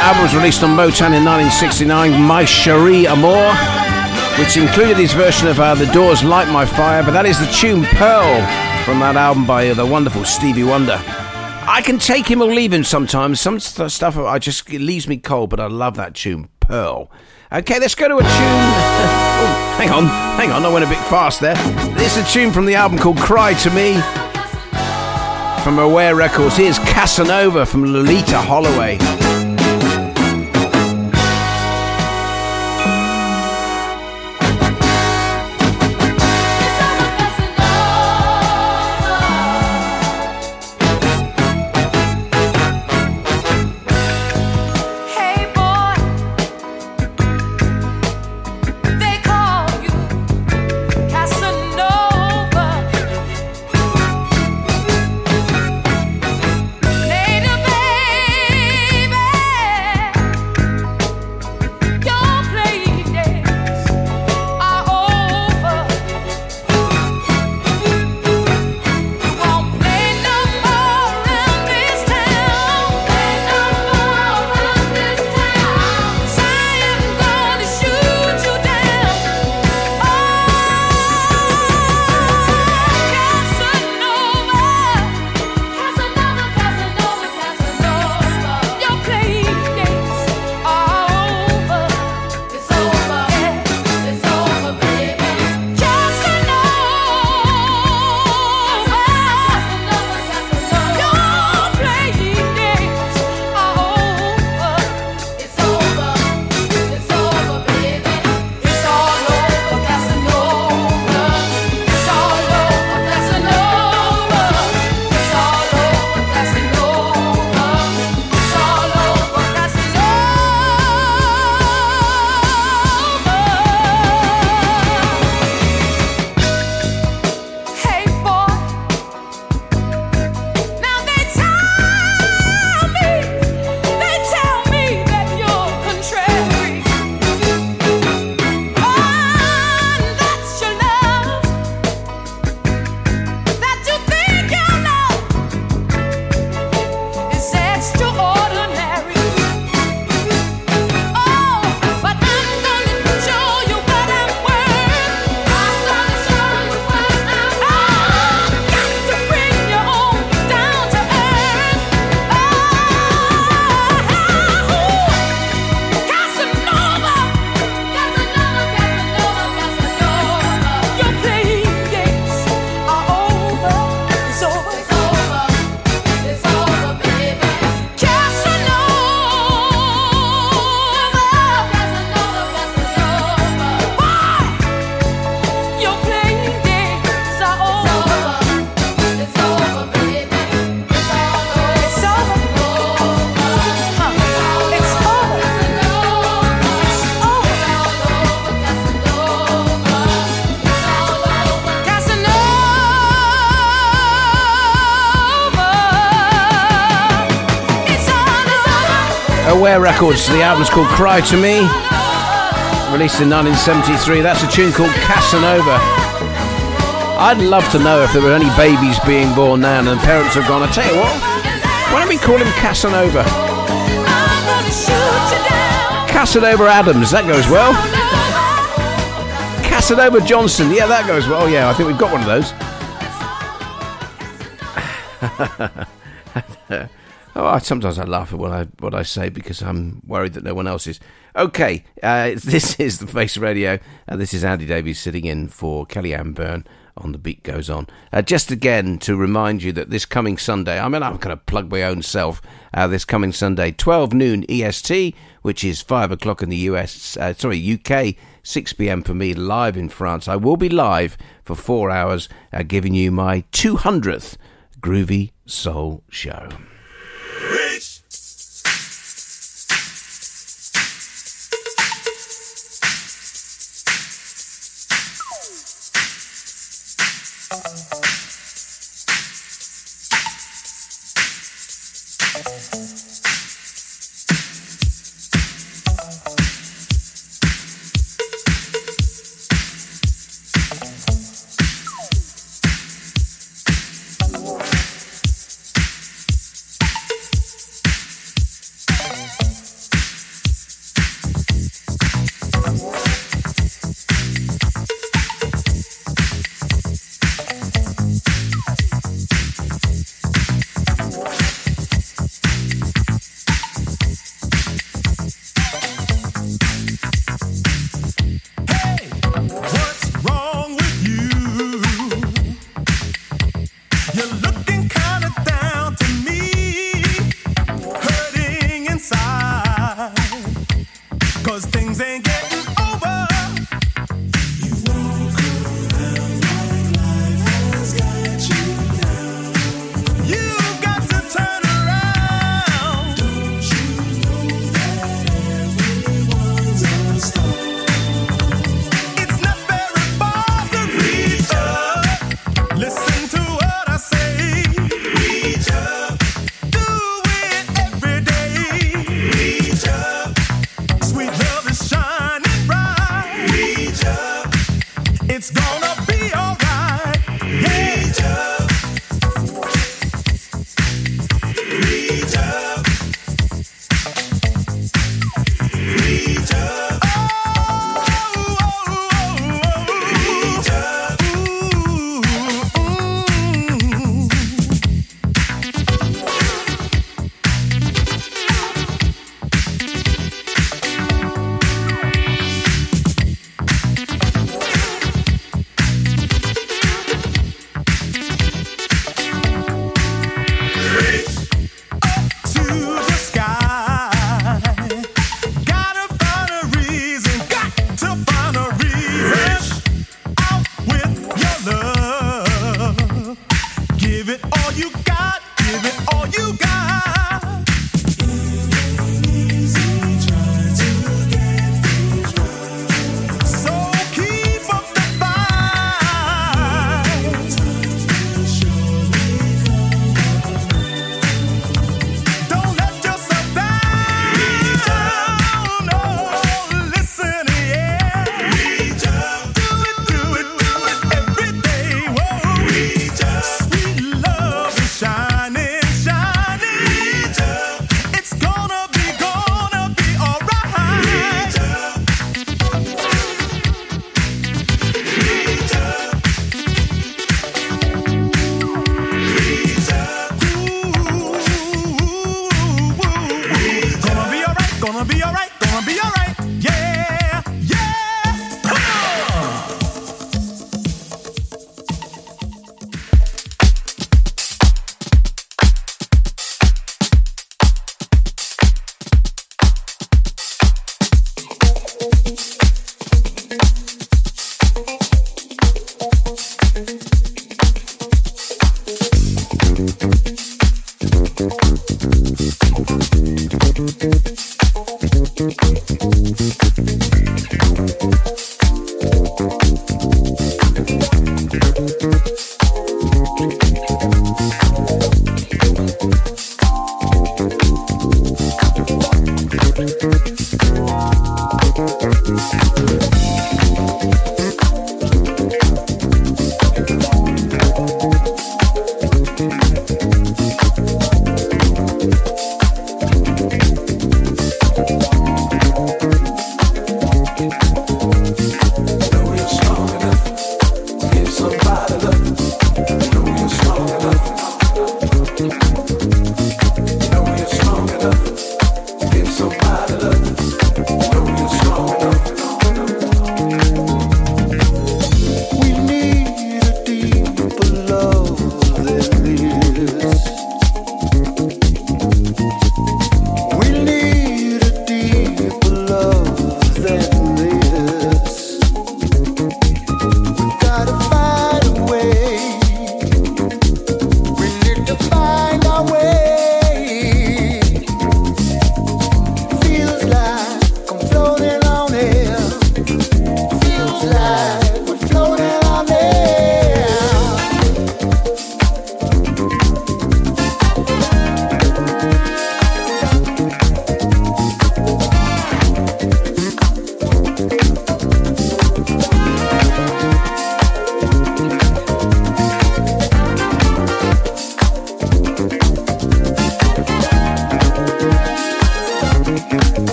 The album, album was released on Motown in 1969, My Cherie Amour, which included his version of uh, The Doors' Light My Fire, but that is the tune Pearl from that album by uh, the wonderful Stevie Wonder. I can take him or leave him sometimes. Some st- stuff I just leaves me cold, but I love that tune, Pearl. Okay, let's go to a tune. (laughs) oh, hang on, hang on, I went a bit fast there. This is a tune from the album called Cry to Me from Aware Records. Here's Casanova from Loleatta Holloway. Aware Records. The album's called Cry to Me, released in 1973. That's a tune called Casanova. I'd love to know if there were any babies being born now and the parents have gone. I tell you what, why don't we call him Casanova? Casanova Adams, that goes well. Casanova Johnson, yeah, that goes well. Yeah, I think we've got one of those. (laughs) oh, I, sometimes I laugh at what I what I say because I'm worried that no one else is. Okay, uh, (laughs) this is the Face Radio, and this is Andy Davies sitting in for Kelly-Anne Byrne on The Beat Goes On. Uh, just again to remind you that this coming Sunday, I mean, I'm going to plug my own self. Uh, this coming Sunday, 12 noon EST, which is 5 o'clock in the US, uh, sorry, UK, 6 p.m. for me, live in France. I will be live for four hours, uh, giving you my 200th Groovy Soul Show.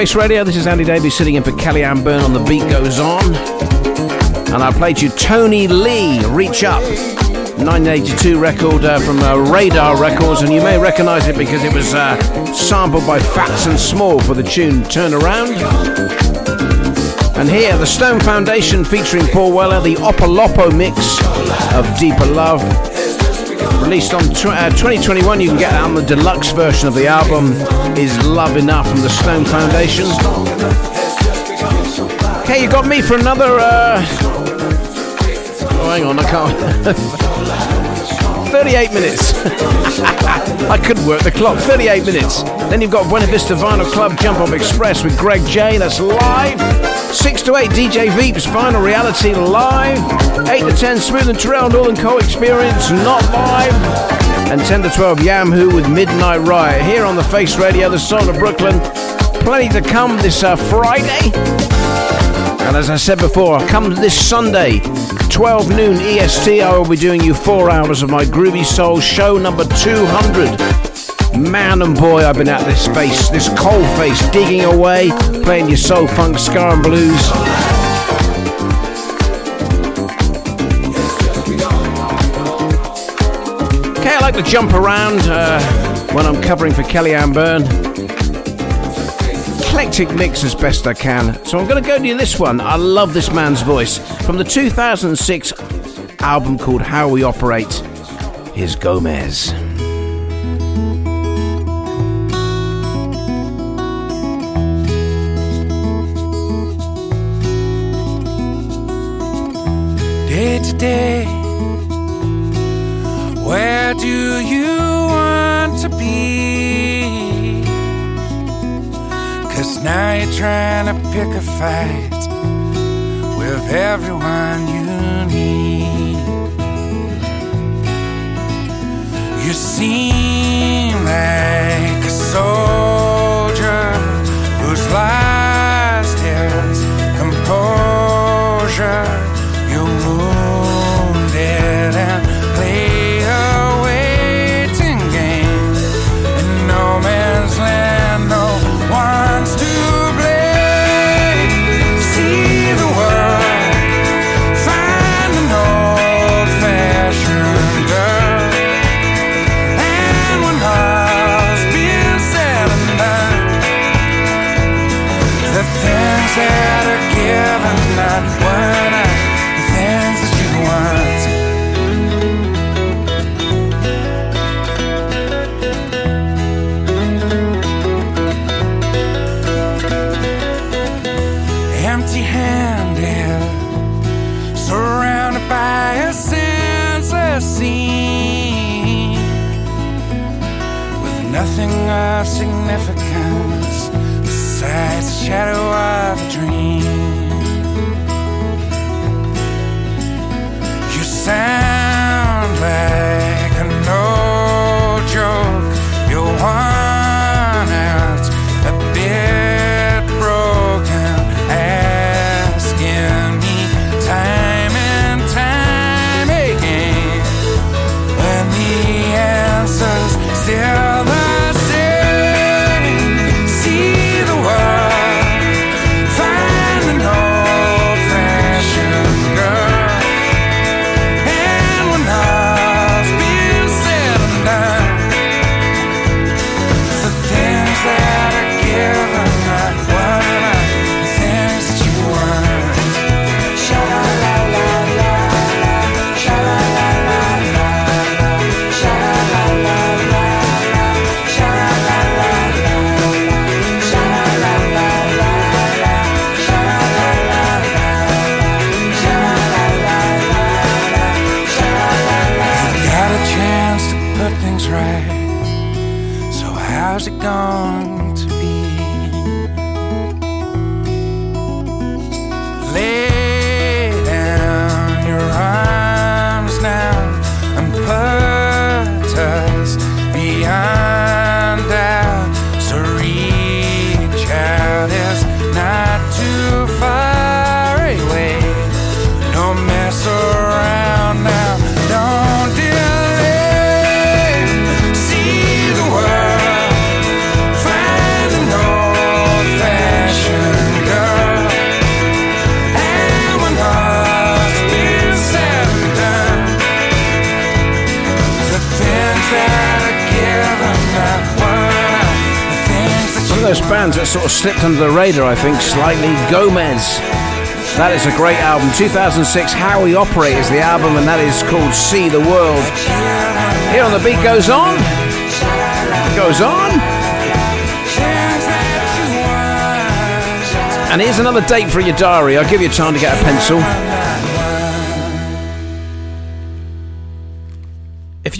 Face Radio. This is Andy Davies sitting in for Kelly-Anne Byrne on The Beat Goes On. And I played you Toney Lee, Reach Up, 1982 record uh, from uh, Radar Records. And you may recognize it because it was uh, sampled by Phats and Small for the tune Turn Around. And here, the Stone Foundation featuring Paul Weller, the Opolopo mix of Deeper Love. Released on tw- uh, 2021, you can get it on the deluxe version of the album, Is Love Enough from the Stone Foundation. Okay, you got me for another. Uh... Oh, hang on, I can't. (laughs) 38 minutes. (laughs) I couldn't work the clock. 38 minutes. Then you've got Buena Vista Vinyl Club Jump Off Express with Greg J. That's live. 6 to 8 DJ Veeps Final Reality live. 8 to 10 Smooth and Terrell Northern Co Experience not live. And 10 to 12 Yamhoo with Midnight Riot here on the Face Radio, the Soul of Brooklyn. Plenty to come this uh, Friday. And as I said before, come this Sunday, 12 noon EST, I will be doing you four hours of my Groovy Soul show number 200. Man and boy, I've been at this space, this cold face, digging away, playing your soul, funk, ska, and blues. Okay, I like to jump around uh, when I'm covering for Kelly-Anne Byrne eclectic mix as best I can. So I'm going to go to this one. I love this man's voice. From the 2006 album called How We Operate, here's Gomez. Day. Where do you want to be? Cause now you're trying to pick a fight with everyone you need. You seem like a soldier who's lost his composure. I think, slightly. Gomez. That is a great album. 2006, How We Operate is the album, and that is called See the World. Here on The Beat Goes On. Goes on. And here's another date for your diary. I'll give you time to get a pencil.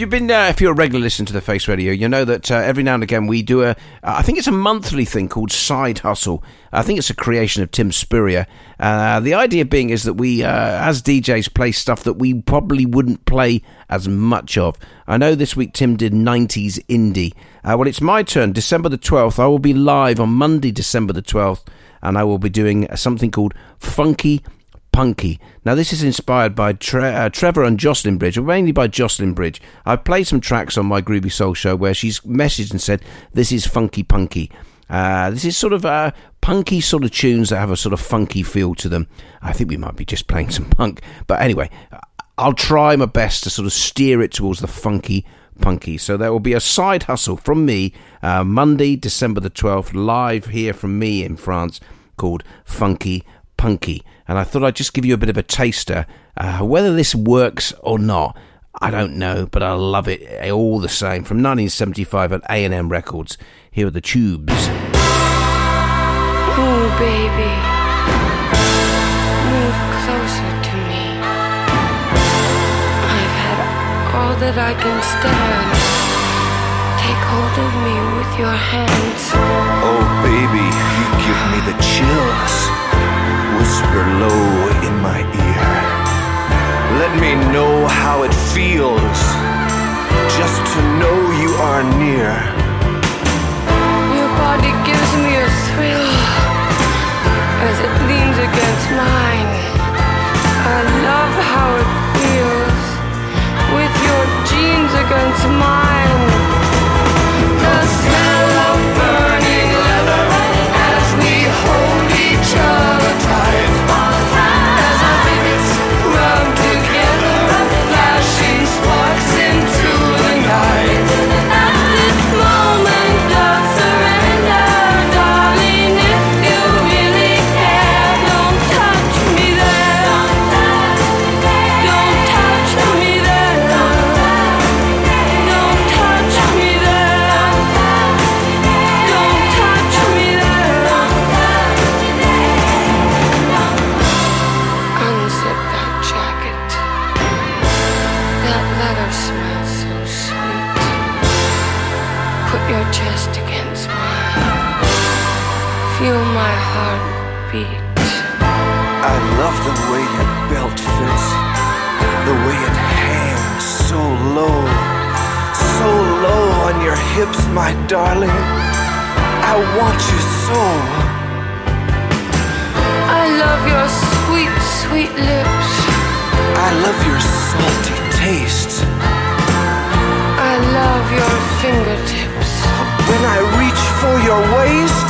You've been, uh, if you're a regular listener to the Face Radio, you know that uh, every now and again we do a, uh, I think it's a monthly thing called Side Hustle. I think it's a creation of Tim Spurrier. Uh, the idea being is that we, uh, as DJs, play stuff that we probably wouldn't play as much of. I know this week Tim did 90s indie. Uh, well, it's my turn. December the 12th, I will be live on Monday, December the 12th, and I will be doing something called Funky Punky. Now, this is inspired by Tre- uh, Trevor and Jocelyn Bridge, or mainly by Jocelyn Bridge. I've played some tracks on my Groovy Soul show where she's messaged and said, This is Funky Punky. Uh, this is sort of uh, punky sort of tunes that have a sort of funky feel to them. I think we might be just playing some punk. But anyway, I'll try my best to sort of steer it towards the funky punky. So there will be a side hustle from me uh, Monday, December the 12th, live here from me in France called Funky Punky. And I thought I'd just give you a bit of a taster. Uh, whether this works or not, I don't know, but I love it all the same. From 1975 at A&M Records. Here are the Tubes. Ooh, baby. Move closer to me. I've had all that I can stand. Take hold of me with your hands. Oh, baby, you give me the chills. Whisper low in my ear. Let me know how it feels just to know you are near. Your body gives me a thrill as it leans against mine. I love how it feels with your jeans against mine. Hips, my darling. I want you so. I love your sweet, sweet lips. I love your salty taste. I love your fingertips. When I reach for your waist,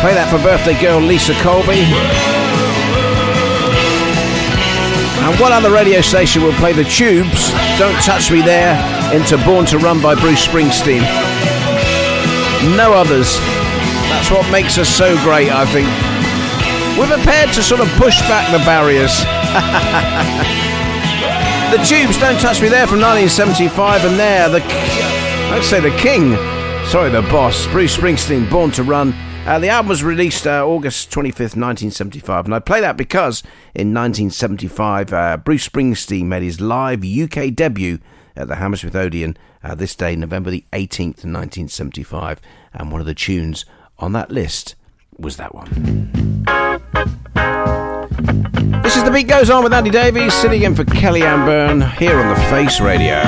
Play that for birthday girl Lisa Colby. And what other radio station will play the Tubes, Don't Touch Me There, into Born to Run by Bruce Springsteen. No others. That's what makes us so great, I think. We're prepared to sort of push back the barriers. (laughs) the Tubes, Don't Touch Me There from 1975, and there, the, I'd say the king, sorry, the boss, Bruce Springsteen, Born to Run. Uh, the album was released uh, August 25th, 1975, and I play that because in 1975, uh, Bruce Springsteen made his live UK debut at the Hammersmith Odeon uh, this day, November the 18th, 1975, and one of the tunes on that list was that one. This is The Beat Goes On with Andy Davies, sitting in for Kelly-Anne Byrne here on the Face Radio.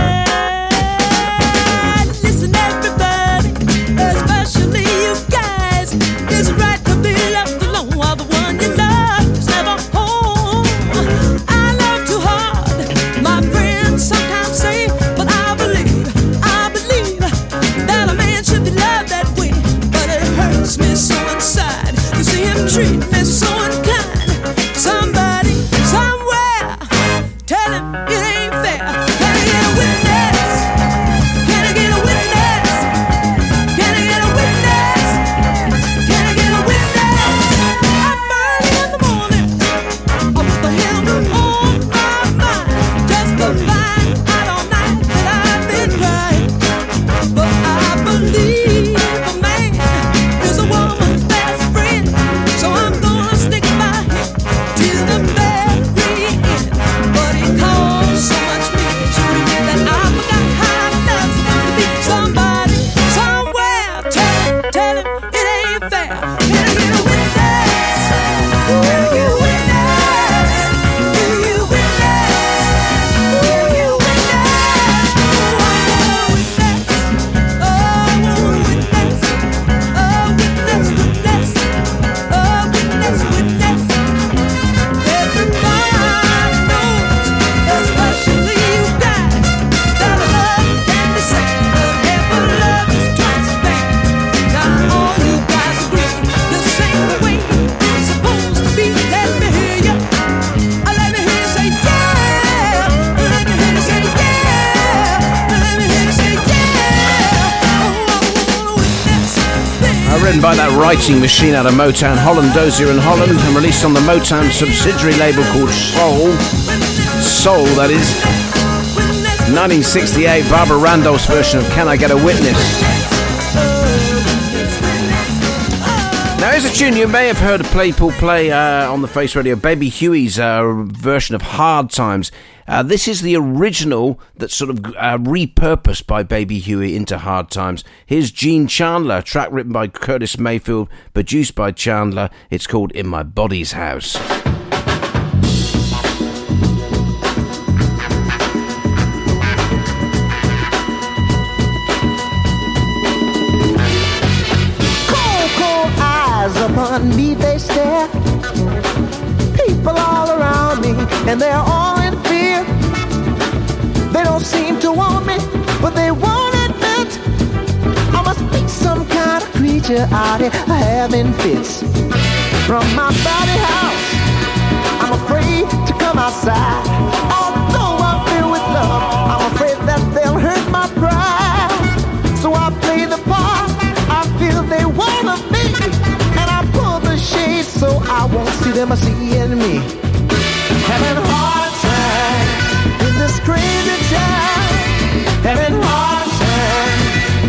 Treat me so unkind. Somebody, by that writing machine out of Motown, Holland Dozier and Holland, and released on the Motown subsidiary label called Soul. Soul, that is. 1968, Barbara Randolph's version of Can I Get a Witness? Here's a tune you may have heard people play uh, on the Face Radio, Baby Huey's uh, version of Hard Times. Uh, this is the original that's sort of uh, repurposed by Baby Huey into Hard Times. Here's Gene Chandler, track written by Curtis Mayfield, produced by Chandler. It's called In My Body's House. Upon me they stare. People all around me, and they're all in fear. They don't seem to want me, but they won't admit I must be some kind of creature out here having fits. From my body house, I'm afraid to come outside. Although I won't see them seeing me. Having hard time in this crazy town. Having hard time.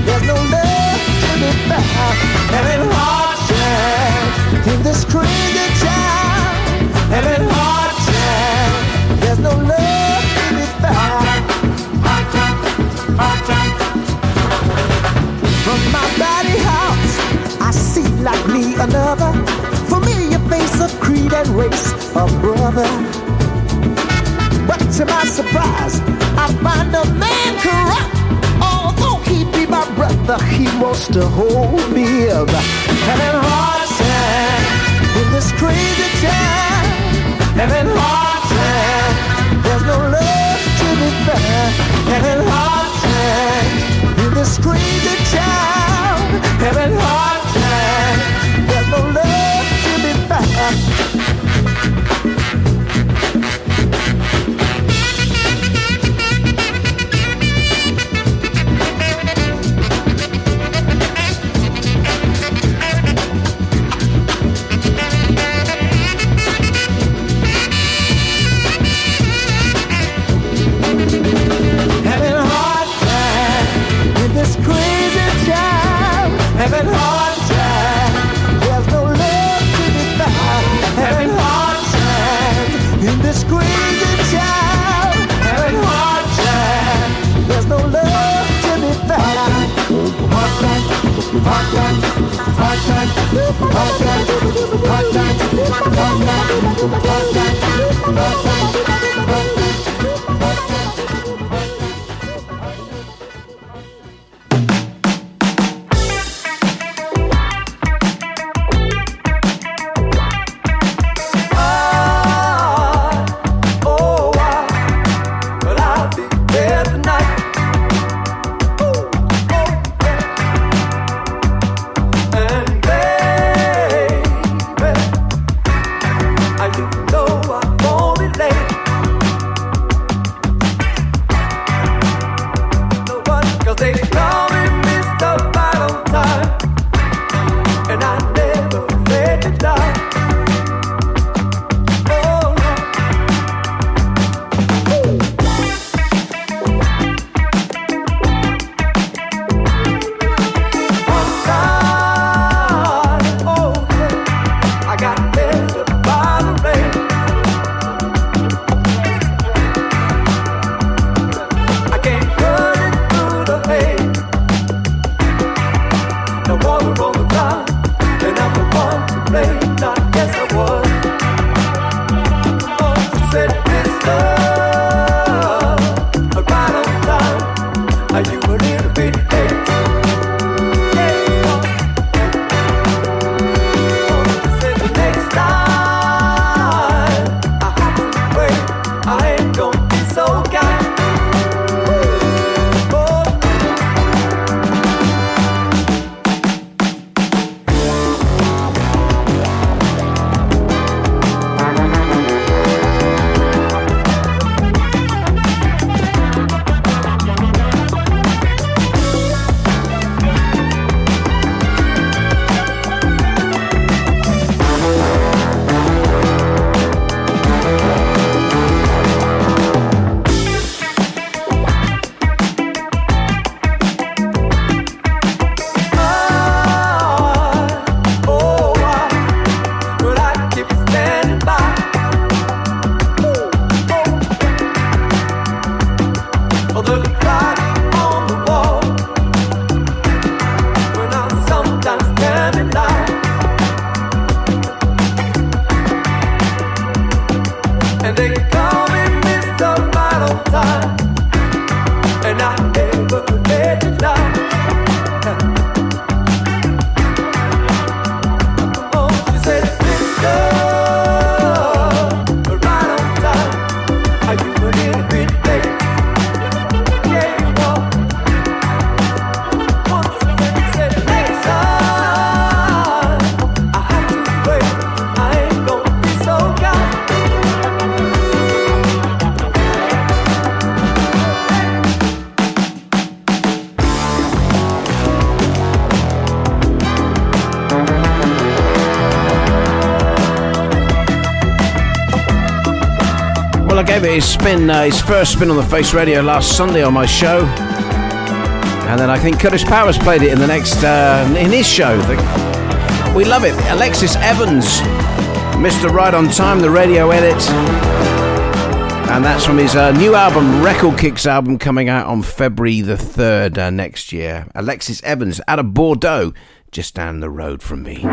There's no love to be found. Having hard time in this crazy town. Having hard time. There's no love to be found. Hard time, hard time. From my body house, I see like me another and race, a brother. But to my surprise, I find a man corrupt. Although he be my brother, he wants to hold me up. Having hard time in this crazy town. Having hard time. There's no love to be found. Having hard time in this crazy town. Having hard time. There's no love あっ! Hot time, hot time, hot time, hot time, hot time, hot time, hot time. don't gave it his spin, uh, his first spin on the Face Radio last Sunday on my show, and then I think Curtis Powers played it in the next uh, in his show. We love it. Alexis Evans, Mr. Right on Time, the radio edit, and that's from his uh, new album, Record Kicks album, coming out on February the third uh, next year. Alexis Evans out of Bordeaux, just down the road from me.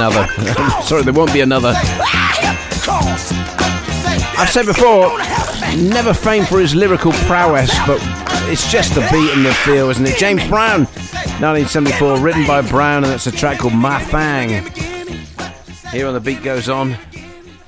Another. (laughs) Sorry, there won't be another. I've said before, never famed for his lyrical prowess, but it's just the beat and the feel, isn't it? James Brown, 1974, written by Brown, and that's a track called My Thang. Here on the beat goes on.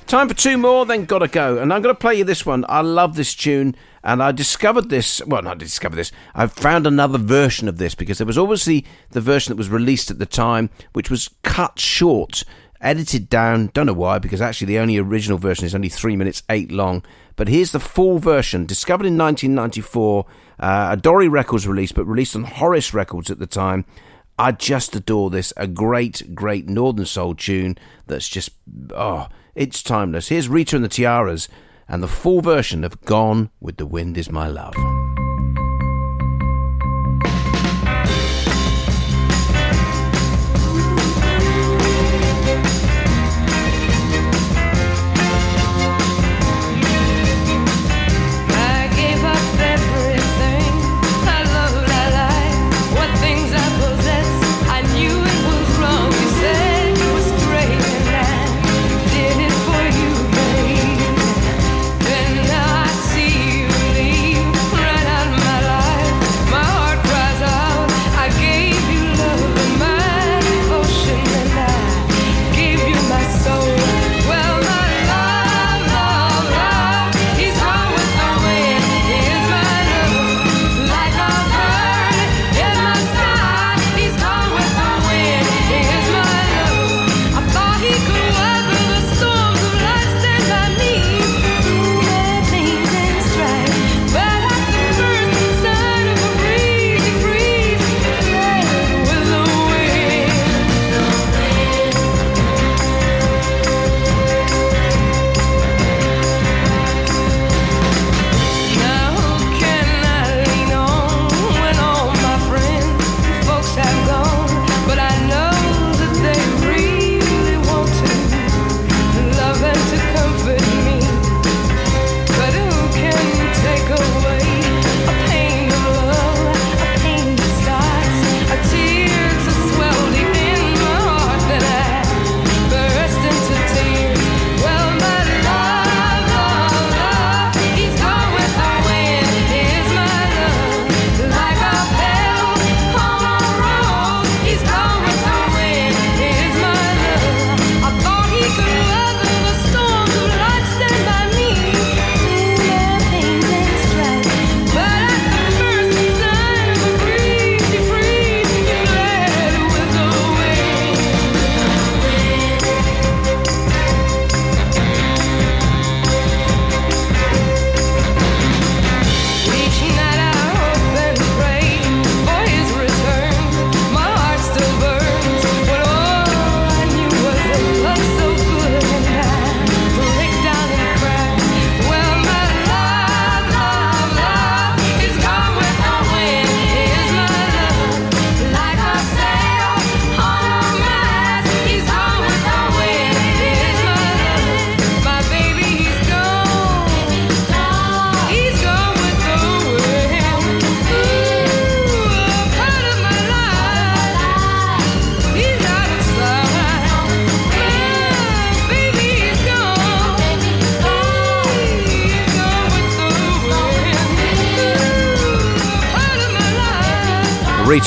Time for two more, then gotta go. And I'm gonna play you this one. I love this tune, and I discovered this. Well, not discovered this. I found another version of this because there was obviously the version that was released at the time, which was cut short, edited down. Don't know why, because actually the only original version is only three minutes eight long. But here's the full version, discovered in 1994, uh, a Dore Records release, but released on Horace Records at the time. I just adore this. A great, great Northern Soul tune that's just, oh, it's timeless. Here's Rita and the Tiaras and the full version of Gone with the Wind is My Love.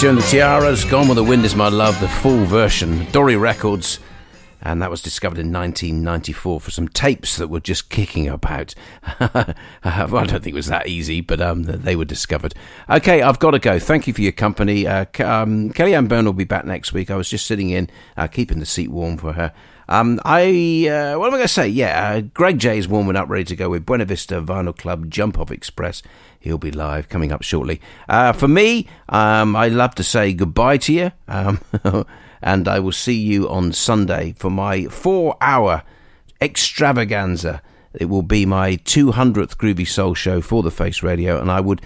And the Tiaras, Gone with the Wind is My Love, the full version, Dore Records, and that was discovered in 1994 for some tapes that were just kicking about. (laughs) well, I don't think it was that easy, but um, they were discovered. Okay, I've got to go. Thank you for your company. Uh, um, Kelly-Anne Byrne will be back next week. I was just sitting in, uh, keeping the seat warm for her. Um, I uh, what am I going to say? Yeah, uh, Greg J is warming up, ready to go with Buena Vista Vinyl Club Jump Off Express. He'll be live coming up shortly. Uh, for me, um, I love to say goodbye to you, um, (laughs) and I will see you on Sunday for my four-hour extravaganza. It will be my 200th Groovy Soul show for the Face Radio, and I would.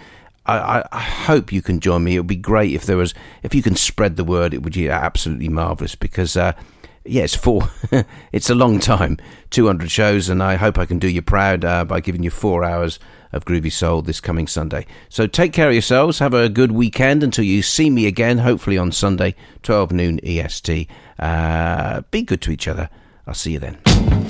I, I, hope you can join me. It would be great if there was, if you can spread the word. It would be absolutely marvelous because uh, yeah, it's four. (laughs) it's a long time, 200 shows, and I hope I can do you proud uh, by giving you four hours of Groovy Soul this coming Sunday. So take care of yourselves. Have a good weekend until you see me again, hopefully on Sunday, 12 noon EST. Uh, be good to each other. I'll see you then.